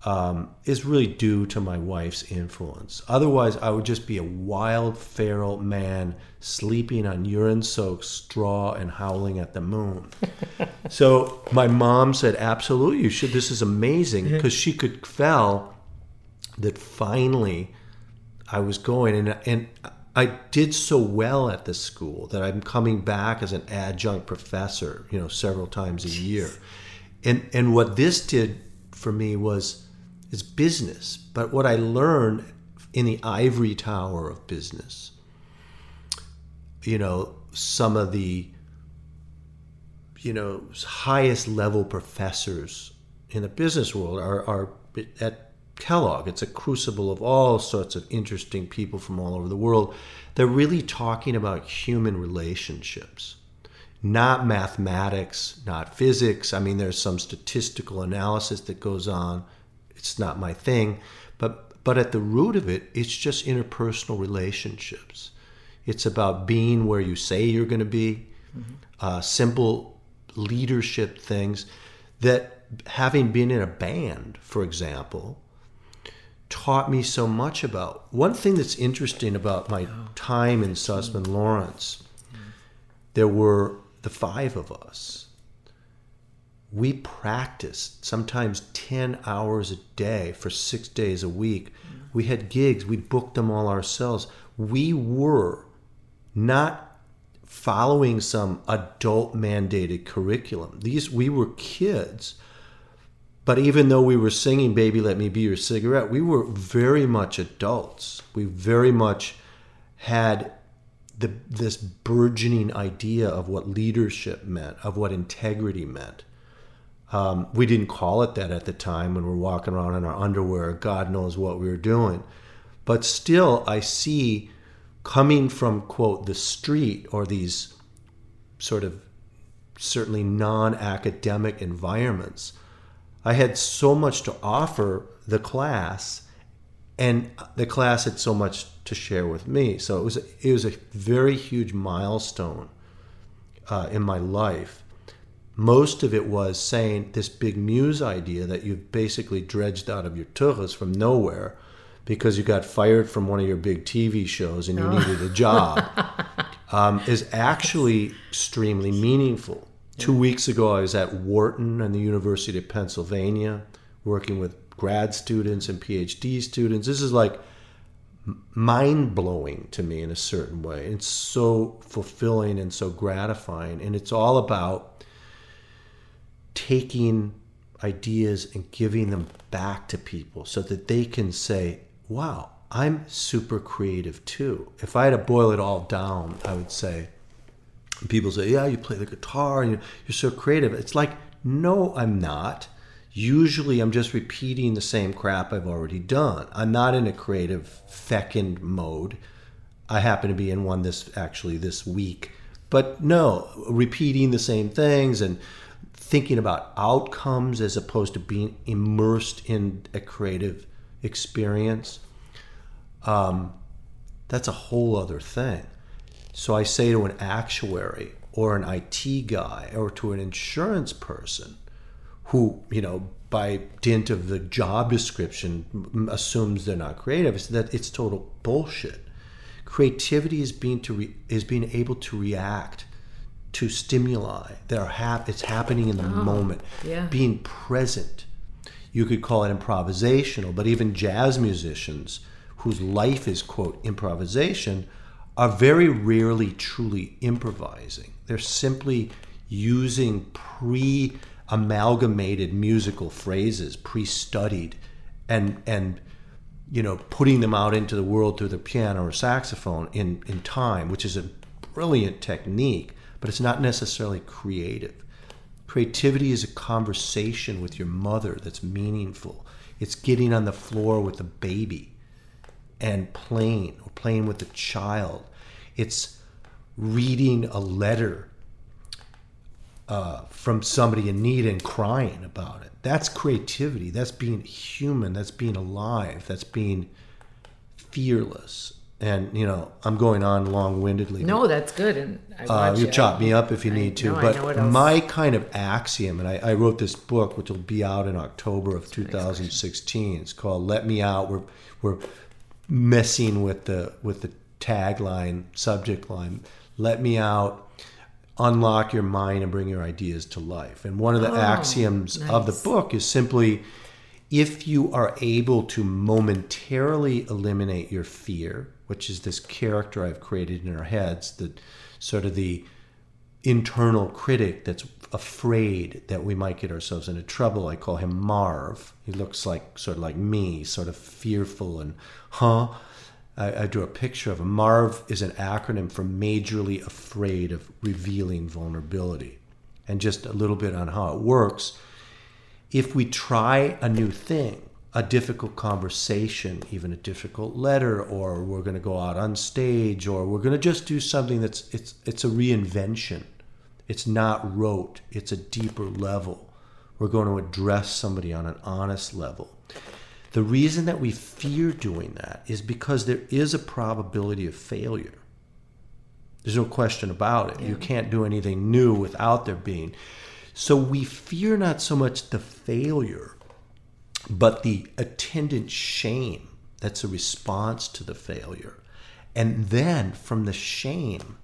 um, is really due to my wife's influence. Otherwise, I would just be a wild, feral man sleeping on urine soaked straw and howling at the moon. *laughs* so my mom said, Absolutely, you should. This is amazing because she could feel that finally I was going and and I did so well at this school that I'm coming back as an adjunct professor, you know, several times a year. And and what this did for me was is business. But what I learned in the ivory tower of business, you know, some of the you know highest level professors in the business world are, are at Kellogg. It's a crucible of all sorts of interesting people from all over the world. They're really talking about human relationships, not mathematics, not physics. I mean, there's some statistical analysis that goes on. It's not my thing, but but at the root of it, it's just interpersonal relationships. It's about being where you say you're going to be, uh, simple leadership things that having been in a band, for example, taught me so much about. One thing that's interesting about my oh. time in Sussman mm-hmm. Lawrence, mm-hmm. there were the five of us. We practiced sometimes 10 hours a day for six days a week. Mm-hmm. We had gigs, we booked them all ourselves. We were not following some adult mandated curriculum. These we were kids but even though we were singing Baby Let Me Be Your Cigarette, we were very much adults. We very much had the, this burgeoning idea of what leadership meant, of what integrity meant. Um, we didn't call it that at the time when we're walking around in our underwear. God knows what we were doing. But still, I see coming from, quote, the street or these sort of certainly non academic environments, I had so much to offer the class, and the class had so much to share with me. So it was a, it was a very huge milestone uh, in my life. Most of it was saying this big muse idea that you've basically dredged out of your tuchus from nowhere because you got fired from one of your big TV shows and you needed a job *laughs* um, is actually extremely meaningful. Two weeks ago, I was at Wharton and the University of Pennsylvania working with grad students and PhD students. This is like mind blowing to me in a certain way. It's so fulfilling and so gratifying. And it's all about taking ideas and giving them back to people so that they can say, wow, I'm super creative too. If I had to boil it all down, I would say, people say, yeah, you play the guitar and you're, you're so creative. It's like, no, I'm not. Usually I'm just repeating the same crap I've already done. I'm not in a creative fecund mode. I happen to be in one this actually this week. But no, repeating the same things and thinking about outcomes as opposed to being immersed in a creative experience. Um, that's a whole other thing. So I say to an actuary or an IT guy or to an insurance person who, you know, by dint of the job description assumes they're not creative, is that it's total bullshit. Creativity is being to re- is being able to react to stimuli that are hap- it's happening in the oh, moment, yeah. being present. You could call it improvisational, but even jazz musicians whose life is quote improvisation are very rarely truly improvising. They're simply using pre amalgamated musical phrases, pre studied, and, and you know, putting them out into the world through the piano or saxophone in, in time, which is a brilliant technique, but it's not necessarily creative. Creativity is a conversation with your mother that's meaningful. It's getting on the floor with a baby and playing playing with a child. It's reading a letter uh, from somebody in need and crying about it. That's creativity. That's being human. That's being alive. That's being fearless. And you know, I'm going on long-windedly. No, that's good. And I Uh, you it. chop me up if you I need to. know but my kind of axiom, and I, I wrote this book, which will be out in October of 2016. It's called "Let Me Out." We're we're messing with the with the tagline, subject line. Let me out. Unlock your mind and bring your ideas to life. And one of the oh, axioms of the book is simply if you are able to momentarily eliminate your fear, which is this character I've created in our heads, the sort of the internal critic that's afraid that we might get ourselves into trouble. I call him Marv. He looks like sort of like me, sort of fearful and huh. I, I drew a picture of him. Marv is an acronym for majorly afraid of revealing vulnerability. And just a little bit on how it works if we try a new thing, a difficult conversation, even a difficult letter, or we're going to go out on stage, or we're going to just do something that's it's it's a reinvention. It's not rote. It's a deeper level. We're going to address somebody on an honest level. The reason that we fear doing that is because there is a probability of failure. There's no question about it. You can't do anything new without there being. So we fear not so much the failure, but the attendant shame that's a response to the failure. And then from the shame,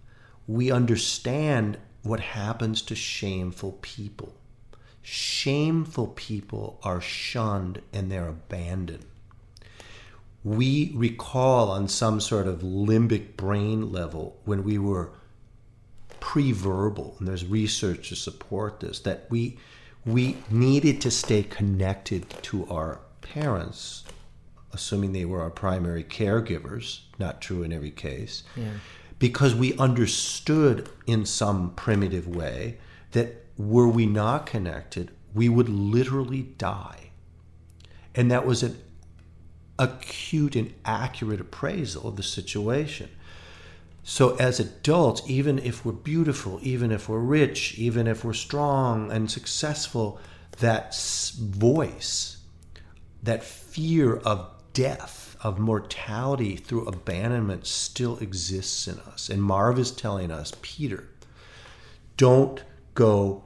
we understand what happens to shameful people. Shameful people are shunned and they're abandoned. We recall on some sort of limbic brain level when we were pre-verbal and there's research to support this that we we needed to stay connected to our parents assuming they were our primary caregivers not true in every case Yeah. Because we understood in some primitive way that were we not connected we would literally die and that was an acute and accurate appraisal of the situation. So, as adults, even if we're beautiful, even if we're rich, even if we're strong and successful, that voice, that fear of death, of mortality through abandonment still exists in us. And Marv is telling us, Peter, don't go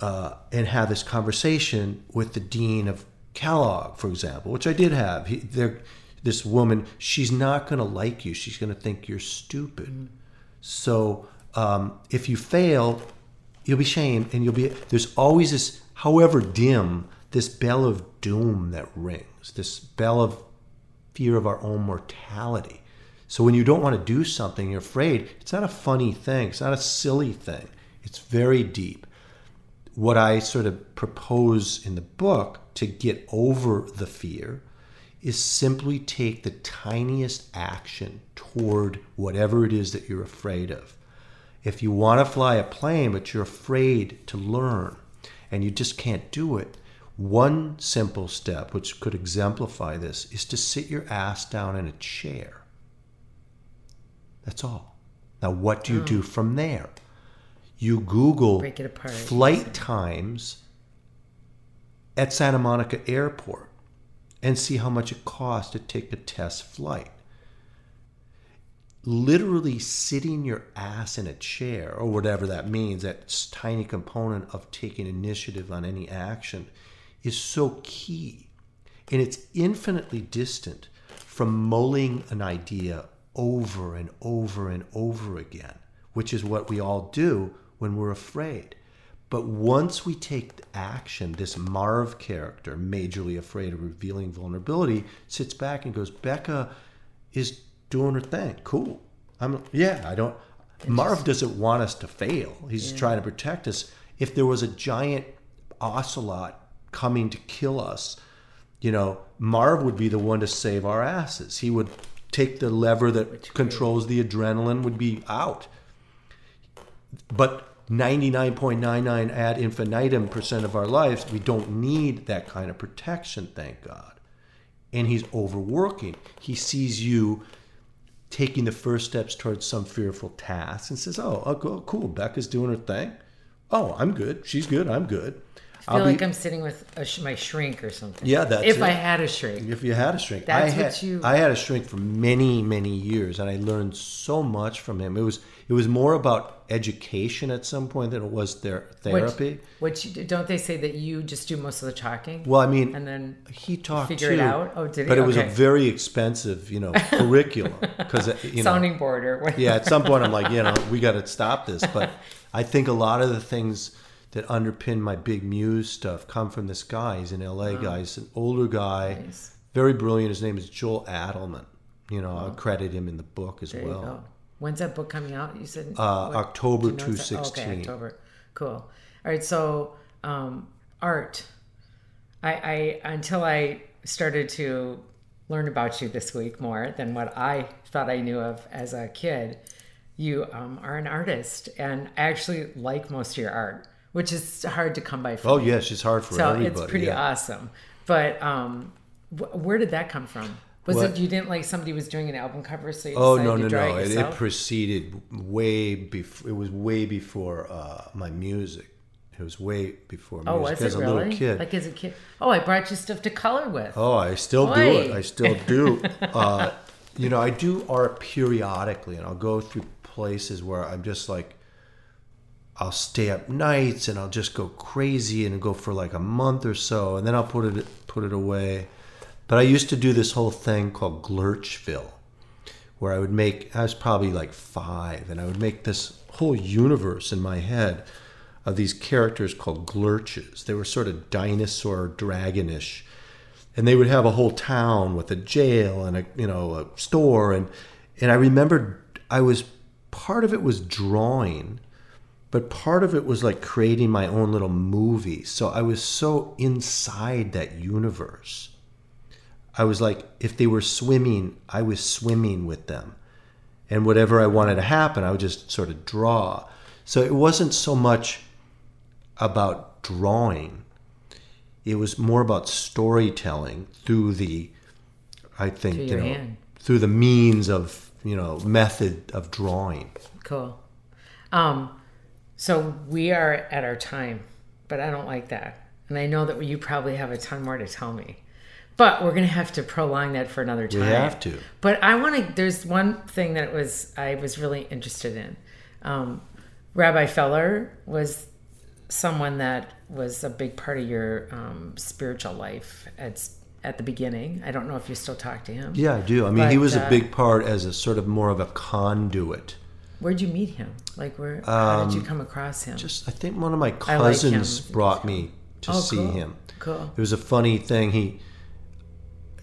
uh, and have this conversation with the dean of Kellogg, for example, which I did have. He, there, this woman, she's not going to like you. She's going to think you're stupid. So um, if you fail, you'll be shamed, and you'll be. There's always this, however dim, this bell of doom that rings. This bell of fear of our own mortality. So when you don't want to do something, you're afraid. It's not a funny thing. It's not a silly thing. It's very deep what I sort of propose in the book to get over the fear is simply take the tiniest action toward whatever it is that you're afraid of. If you want to fly a plane, but you're afraid to learn and you just can't do it, one simple step, which could exemplify this, is to sit your ass down in a chair. That's all. Now, what do you do mm. from there? You Google Break it apart. flight times at Santa Monica Airport and see how much it costs to take a test flight. Literally sitting your ass in a chair, or whatever that means, that tiny component of taking initiative on any action, is so key. And it's infinitely distant from mulling an idea over and over and over again, which is what we all do when we're afraid. But once we take action, this Marv character, majorly afraid of revealing vulnerability, sits back and goes, Becca is doing her thing. Cool. I'm yeah, I don't Marv doesn't want us to fail. He's trying to protect us. If there was a giant ocelot coming to kill us, you know, Marv would be the one to save our asses. He would take the lever that controls the adrenaline would be out. But 99.99 ad infinitum percent of our lives, we don't need that kind of protection, thank God. And he's overworking. He sees you taking the first steps towards some fearful task and says, Oh, uh, cool, cool. Becca's doing her thing. Oh, I'm good. She's good. I'm good. I feel like I'm sitting with a sh- my shrink or something. Yeah, that's if it. I had a shrink. If you had a shrink, That's I had, what you- I had a shrink for many, many years, and I learned so much from him. It was it was more about education at some point than it was their therapy. Which, which don't they say that you just do most of the talking? well, I mean, and then he talked figure too, it out? Oh, did he? But it was a very expensive, you know, *laughs* curriculum because uh, you know, sounding board or yeah, at some point I'm like, you know, we got to stop this. But *laughs* I think a lot of the things that underpin my big muse stuff come from this guy. He's an LA guy. He's an older guy, Nice. very brilliant. His name is Joel Adelman. You know, I'll credit him in the book as There well. When's that book coming out? You said Uh, what- October you know it's- oh, 2016. okay, October. Cool. All right. So, um, art. I, I until I started to learn about you this week more than what I thought I knew of as a kid. You um, are an artist, and I actually like most of your art, which is hard to come by. For Oh me. yes, it's hard for so everybody. it's pretty yeah. awesome. But um, wh- where did that come from? Was What? it you didn't like somebody was doing an album cover, so you Oh no no no! it It, proceeded way before. It was way before uh, my music. It was way before music. Oh, was as it a really? little kid. Like as a kid? Oh, I brought you stuff to color with. Oh, I still do it. I still do. *laughs* uh, you know, I do art periodically, and I'll go through places where I'm just like, I'll stay up nights, and I'll just go crazy and go for like a month or so, and then I'll put it put it away. But I used to do this whole thing called Glurchville, where I would make. I was probably like five, and I would make this whole universe in my head of these characters called Glurches. They were sort of dinosaur dragonish and they would have a whole town with a jail and a you know a store and and I remembered I was part of it was drawing but part of it was like creating my own little movie so I was so inside that universe I was like if they were swimming I was swimming with them and whatever I wanted to happen I would just sort of draw so it wasn't so much about drawing it was more about storytelling through the, I think, Through you know, hand. through the means of you know method of drawing. Cool. Um, so we are at our time, but I don't like that. And I know that you probably have a ton more to tell me. But we're gonna have to prolong that for another time. We have to. But I want to. There's one thing that was I was really interested in. Um, Rabbi Feller was someone that was a big part of your um, spiritual life at at the beginning. I don't know if you still talk to him. Yeah, I do. I mean, he was uh, a big part as a sort of more of a conduit. Where'd you meet him? Like where? how did you come across him? Um, Just, I think one of my I like cousins brought me to Oh, see cool. him. Cool. It was a funny thing. He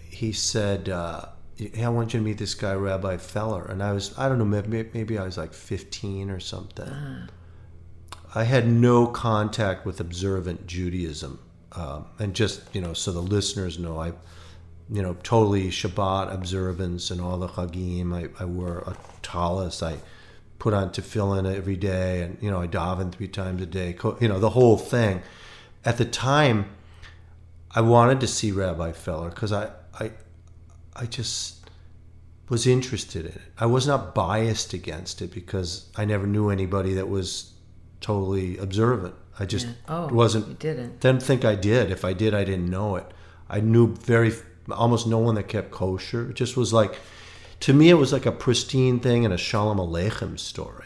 he said, uh, "Hey, I want you to meet this guy, Rabbi Feller." And I was, I don't know, maybe, maybe I was like 15 or something. Ah. I had no contact with observant Judaism, um, and just you know, so the listeners know, I, you know, totally Shabbat observance and all the Chagim. I, I wore a tallis. I put on tefillin every day, and you know, I daven three times a day. You know, the whole thing. At the time, I wanted to see Rabbi Feller because I, I, I just was interested in it. I was not biased against it because I never knew anybody that was totally observant. I just Oh, wasn't. you didn't. Didn't think I did. If I did, I didn't know it. I knew very almost no one that kept kosher. It just was like, to me, it was like a pristine thing and a Shalom Aleichem story.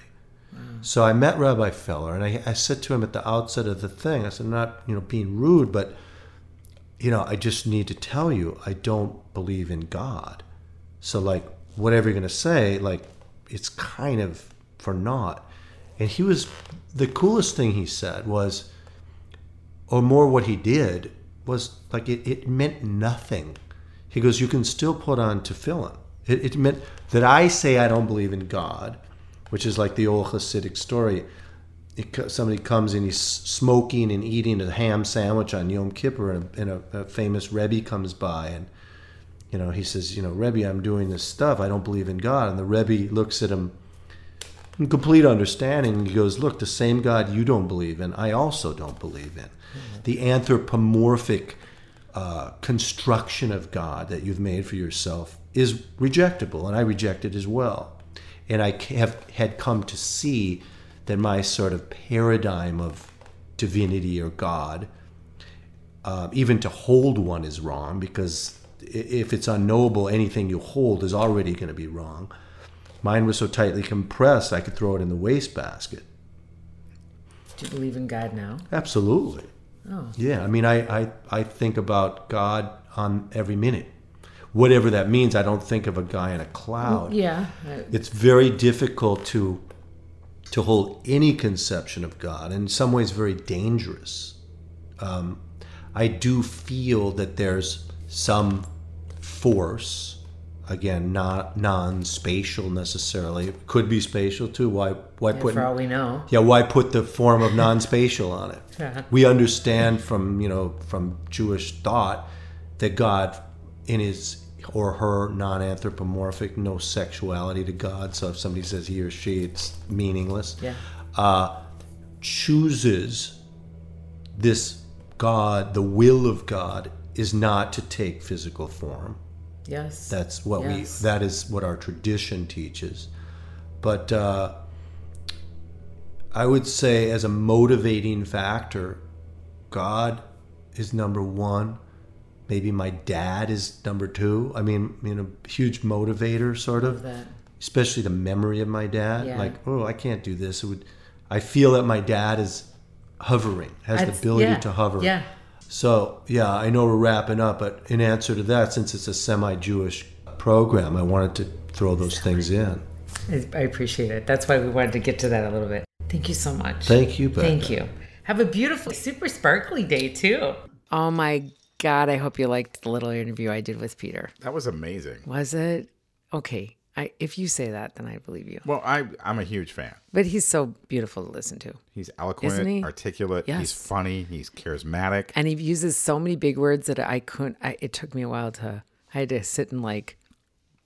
So I met Rabbi Feller, and I, I said to him at the outset of the thing, I said, I'm not you know being rude, but you know, I just need to tell you, I don't believe in God. So like, whatever you're gonna say, like, it's kind of for naught. And he was the coolest thing he said was, or more what he did was like it, it meant nothing. He goes, you can still put on tefillin. It, it meant that I say I don't believe in God, which is like the old Hasidic story. It, somebody comes and he's smoking and eating a ham sandwich on Yom Kippur, and, a, and a, a famous Rebbe comes by, and you know he says, you know, Rebbe, I'm doing this stuff. I don't believe in God. And the Rebbe looks at him in complete understanding. And he goes, look, the same God you don't believe in, I also don't believe in. The anthropomorphic uh, construction of God that you've made for yourself is rejectable, and I reject it as well. And I have had come to see that my sort of paradigm of divinity or God, uh, even to hold one is wrong because if it's unknowable, anything you hold is already going to be wrong. Mine was so tightly compressed, I could throw it in the wastebasket. Do you believe in God now? Absolutely. Oh. Yeah, I mean, I, I, I think about God on every minute. Whatever that means, I don't think of a guy in a cloud. Yeah. It's very difficult to to hold any conception of God, in some ways, very dangerous. Um, I do feel that there's some force, again, not non-spatial necessarily. It could be spatial too. Why? Why put? for all we know. Yeah, why put the form of non-spatial on it? *laughs* Yeah. We understand from you know from Jewish thought that God, in his or her non-anthropomorphic, no sexuality to God. So if somebody says he or she, it's meaningless. Yeah. Uh, chooses this God, the will of God, is not to take physical form. Yes. That's what Yes. we. That is what our tradition teaches. But uh, I would say, as a motivating factor, God is number one. Maybe my dad is number two. I mean, you know, huge motivator, sort of. that. Especially the memory of my dad. Yeah. Like, oh, I can't do this. It would. I feel that my dad is hovering, has the ability yeah, to hover. yeah. So, yeah, I know we're wrapping up, but in answer to that, since it's a semi Jewish program, I wanted to throw those things in. I I appreciate it. That's why we wanted to get to that a little bit. Thank you so much. Thank you, Becca. Thank you. Have a beautiful, super sparkly day too. Oh my God. I hope you liked the little interview I did with Peter. That was amazing. Was it? Okay. I, if you say that, then I believe you. Well, I I'm a huge fan. But he's so beautiful to listen to. He's eloquent, Isn't he? articulate. Yes. He's funny. He's charismatic. And he uses so many big words that I couldn't, I, it took me a while to, I had to sit and like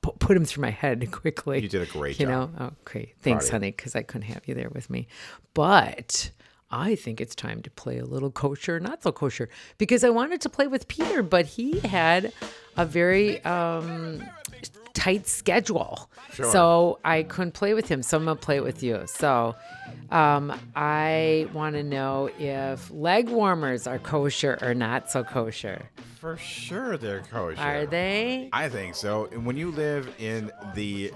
put him through my head *laughs* quickly. You did a great you job. know? okay. Thanks, you. honey, because I couldn't have you there with me. But I think it's time to play a little kosher, not so kosher, because I wanted to play with Peter, but he had a very um, tight schedule. Sure. So I couldn't play with him. So I'm going to play it with you. So um, I want to know if leg warmers are kosher or not so kosher. For sure, they're kosher. Are they? I think so. And when you live in the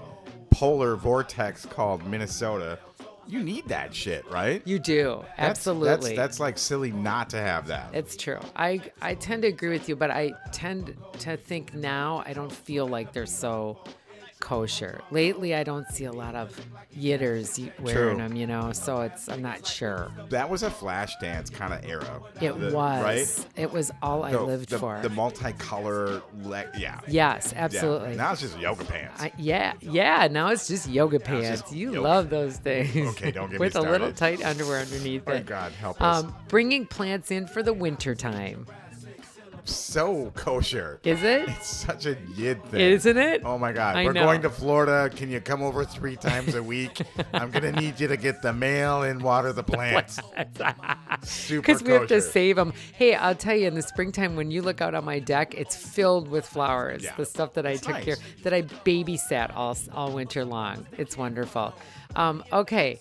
polar vortex called Minnesota, you need that shit, right? You do. That's- Absolutely. That's, that's like silly not to have that. It's true. I I tend to agree with you, but I tend to think now I don't feel like they're so kosher. Lately, I don't see a lot of yitters wearing True. them, you know. So it's I'm not sure. that was a Flashdance kind of era. It The- was. right. It was all I The- lived the, for. The multicolor, le- yeah. yes, Yeah. absolutely. Now it's just yoga pants. I, yeah, yeah. Now it's just yoga it's just pants. You yoga. love those things. Okay, don't get *laughs* me with a little tight underwear underneath Oh, it. God, help us. Um, bringing plants in for the winter time. So kosher. Is it? *laughs* It's such a yid thing. Isn't it? Oh my God. I We're know. going to Florida. Can you come over three times a week? *laughs* I'm going to need you to get the mail and water the plants. *laughs* Super Because we have to save them. Hey, I'll tell you, in the springtime, when you look out on my deck, it's filled with flowers. Yeah. The stuff that I It's took nice. care, that I babysat all all winter long. It's wonderful. Um, okay,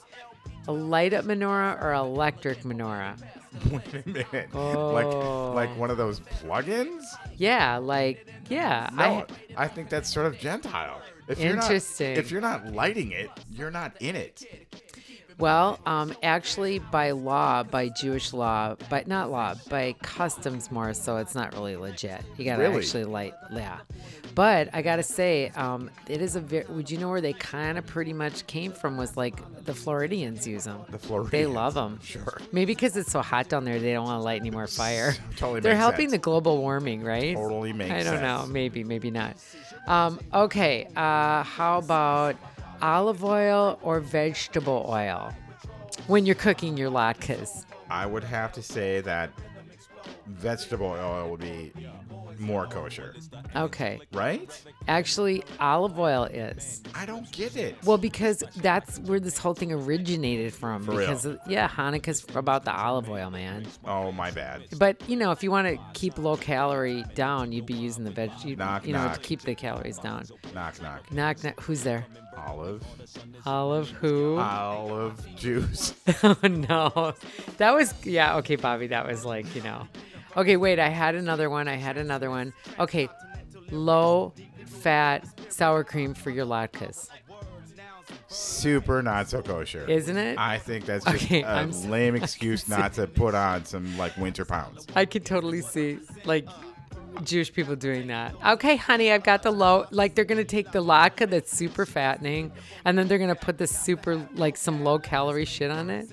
a light up menorah or electric menorah? *laughs* Wait a minute. Oh. Like like one of those plugins? Yeah, like yeah. No, I, I, think that's sort of Gentile. If You're Interesting. not, if you're not lighting it, you're not in it. Well, um, actually, by law, by Jewish law, but not law, by customs more so, it's not really legit. You gotta Really? actually light, yeah. But I gotta say, um, it is a very. Would you know where they kind of pretty much came from? Was like the Floridians use them. The Floridians, They love them. Sure. Maybe because it's so hot down there, they don't want to light any more fire. Totally They're helping sense. the global warming, right? Totally makes I don't know. Maybe, maybe not. Um, okay. Uh, how about olive oil or vegetable oil when you're cooking your latkes? I would have to say that vegetable oil would be more kosher, Okay. right? Actually, olive oil is. I don't get it. Well, because that's where this whole thing originated from. For real? because of- yeah, Hanukkah's about the olive oil, man. oh, my bad. But you know, if you want to keep low calorie down, you'd be using the veg. You'd, Knock, you know, to keep the calories down. Knock, knock. Knock, knock. Who's there? Olive. Olive who? Olive juice. *laughs* oh no, that was yeah. Okay, Bobby, that was like you know. Okay, wait. I had another one. I had another one. Okay, low fat sour cream for your latkes, Super not so kosher. isn't it? I think that's just Okay, a I'm lame *laughs* excuse not to put on some like winter pounds. I could totally see like Jewish people doing that. Okay, honey, I've got the low. Like they're gonna take the latke that's super fattening, and then they're gonna put the super like some low calorie shit on it.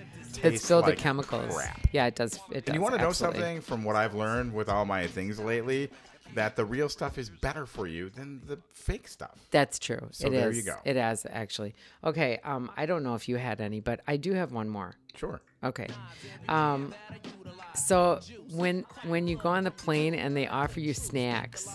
That's Tastes filled like with chemicals. crap. Yeah, it does. It does. And you want to know absolutely. something from what I've learned with all my things lately? That the real stuff is better for you than the fake stuff. That's true. So It there is. you go. It has actually. Okay. Um, I don't know if you had any, but I do have one more. Sure. Okay. Um, so when when you go on the plane and they offer you snacks,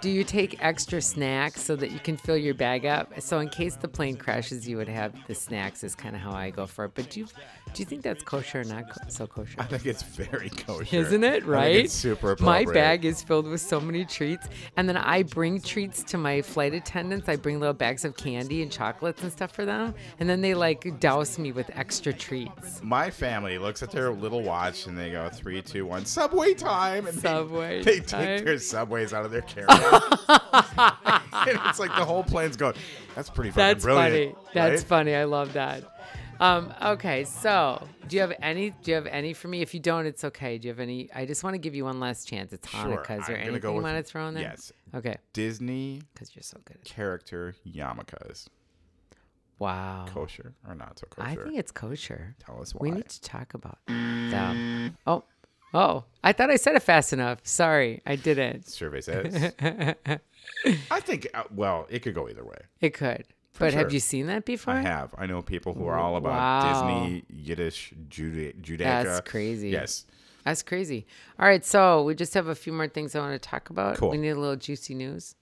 do you take extra snacks so that you can fill your bag up? So in case the plane crashes, you would have the snacks. Is kind of how I go for it. But do you do you think that's kosher or not co- so kosher? I think it's very kosher. Isn't it right? it's super My bag is filled with so many treats, and then I bring treats to my flight attendants. I bring little bags of candy and chocolates and stuff for them, and then they like douse me with extra treats. My family looks at their little watch and they go three, two, one, Subway time, and they- Subway *laughs* They, time. take their subways out of their carry-on, and *laughs* it's like the whole plane's going. That's pretty fucking That's brilliant. funny. That's right? funny. I love that. Um, okay, so do you have any? Do you have any for me? If you don't, it's okay. Do you have any? I just want to give you one last chance. It's Sure, Hanukkah. Is there anything go you want to throw in there? yes. Okay, Disney because you're so good. At character yarmulkes, Wow. kosher or not so kosher? I think it's kosher. Tell us why. We need to talk about them. Oh, oh! I thought I said it fast enough. Sorry, I didn't. Survey says. *laughs* I think. Uh, well, it could go either way. It could. But have you seen that before? I have. I know people who are all about Wow. Disney, Yiddish, Juda- Judaica. That's crazy. Yes. That's crazy. All right, so we just have a few more things I want to talk about. Cool. We need a little juicy news.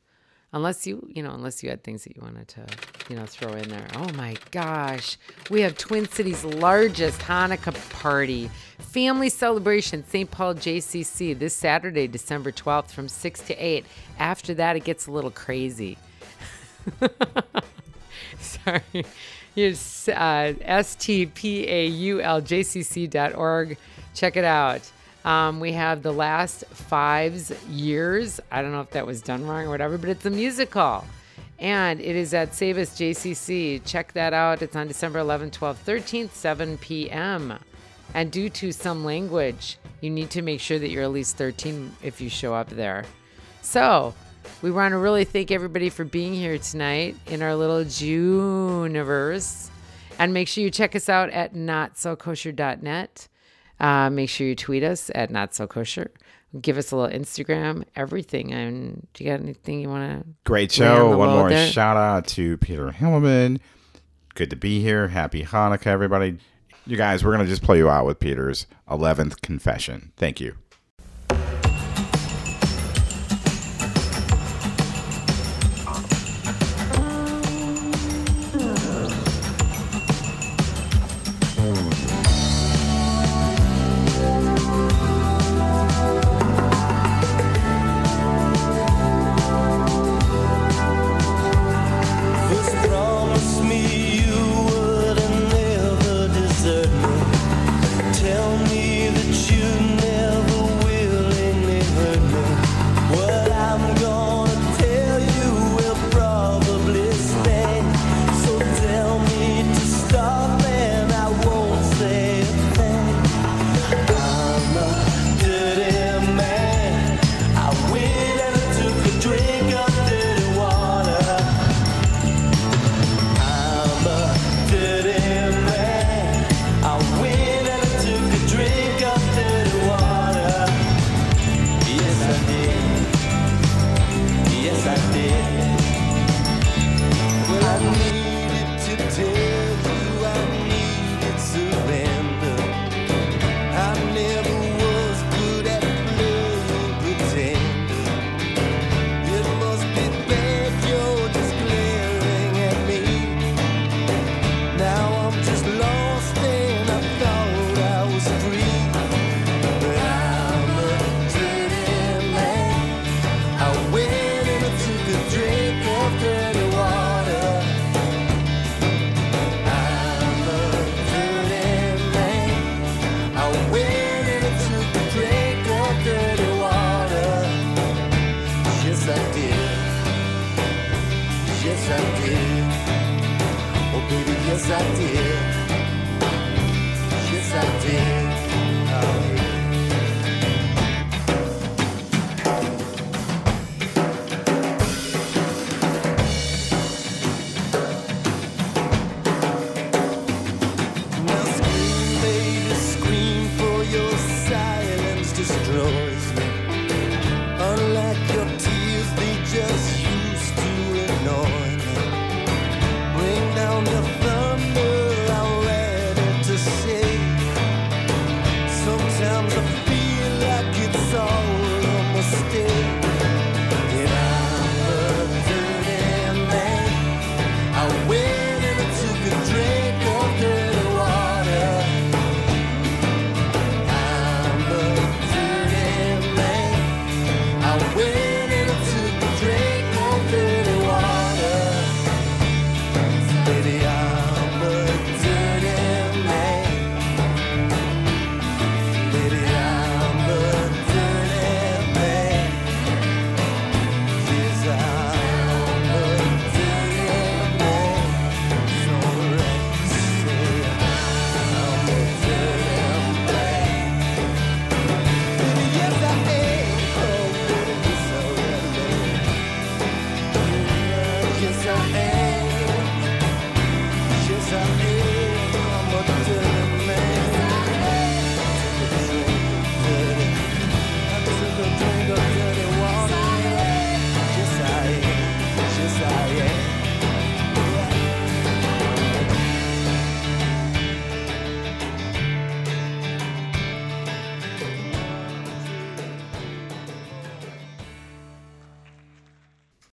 Unless you, you know, unless you had things that you wanted to, you know, throw in there. Oh my gosh. We have Twin Cities' largest Hanukkah party, family celebration, St. Paul JCC, this Saturday, December 12th from 6 to 8. After that, it gets a little crazy. *laughs* Sorry. It's uh, stpaulJCC.org. Check it out. Um, we have the last fives years. I don't know if that was done wrong or whatever, but it's a musical. And it is at Sabes JCC. Check that out. It's on December 11th, 12th, 13th, 7 p.m. And due to some language, you need to make sure that you're at least 13 if you show up there. So, we want to really thank everybody for being here tonight in our little Juniverse. And make sure you check us out at notsokosher.net. Uh, make sure you tweet us at Not So Kosher. Give us a little Instagram, everything. And do you got anything you want to? Great Lay on show. One more there. shout out to Peter Himmelman. Good to be here. Happy Hanukkah, everybody. You guys, we're going to just play you out with Peter's 11th confession. Thank you. Did. Yes, I did. Oh, baby, yes, I did. Yes, I did.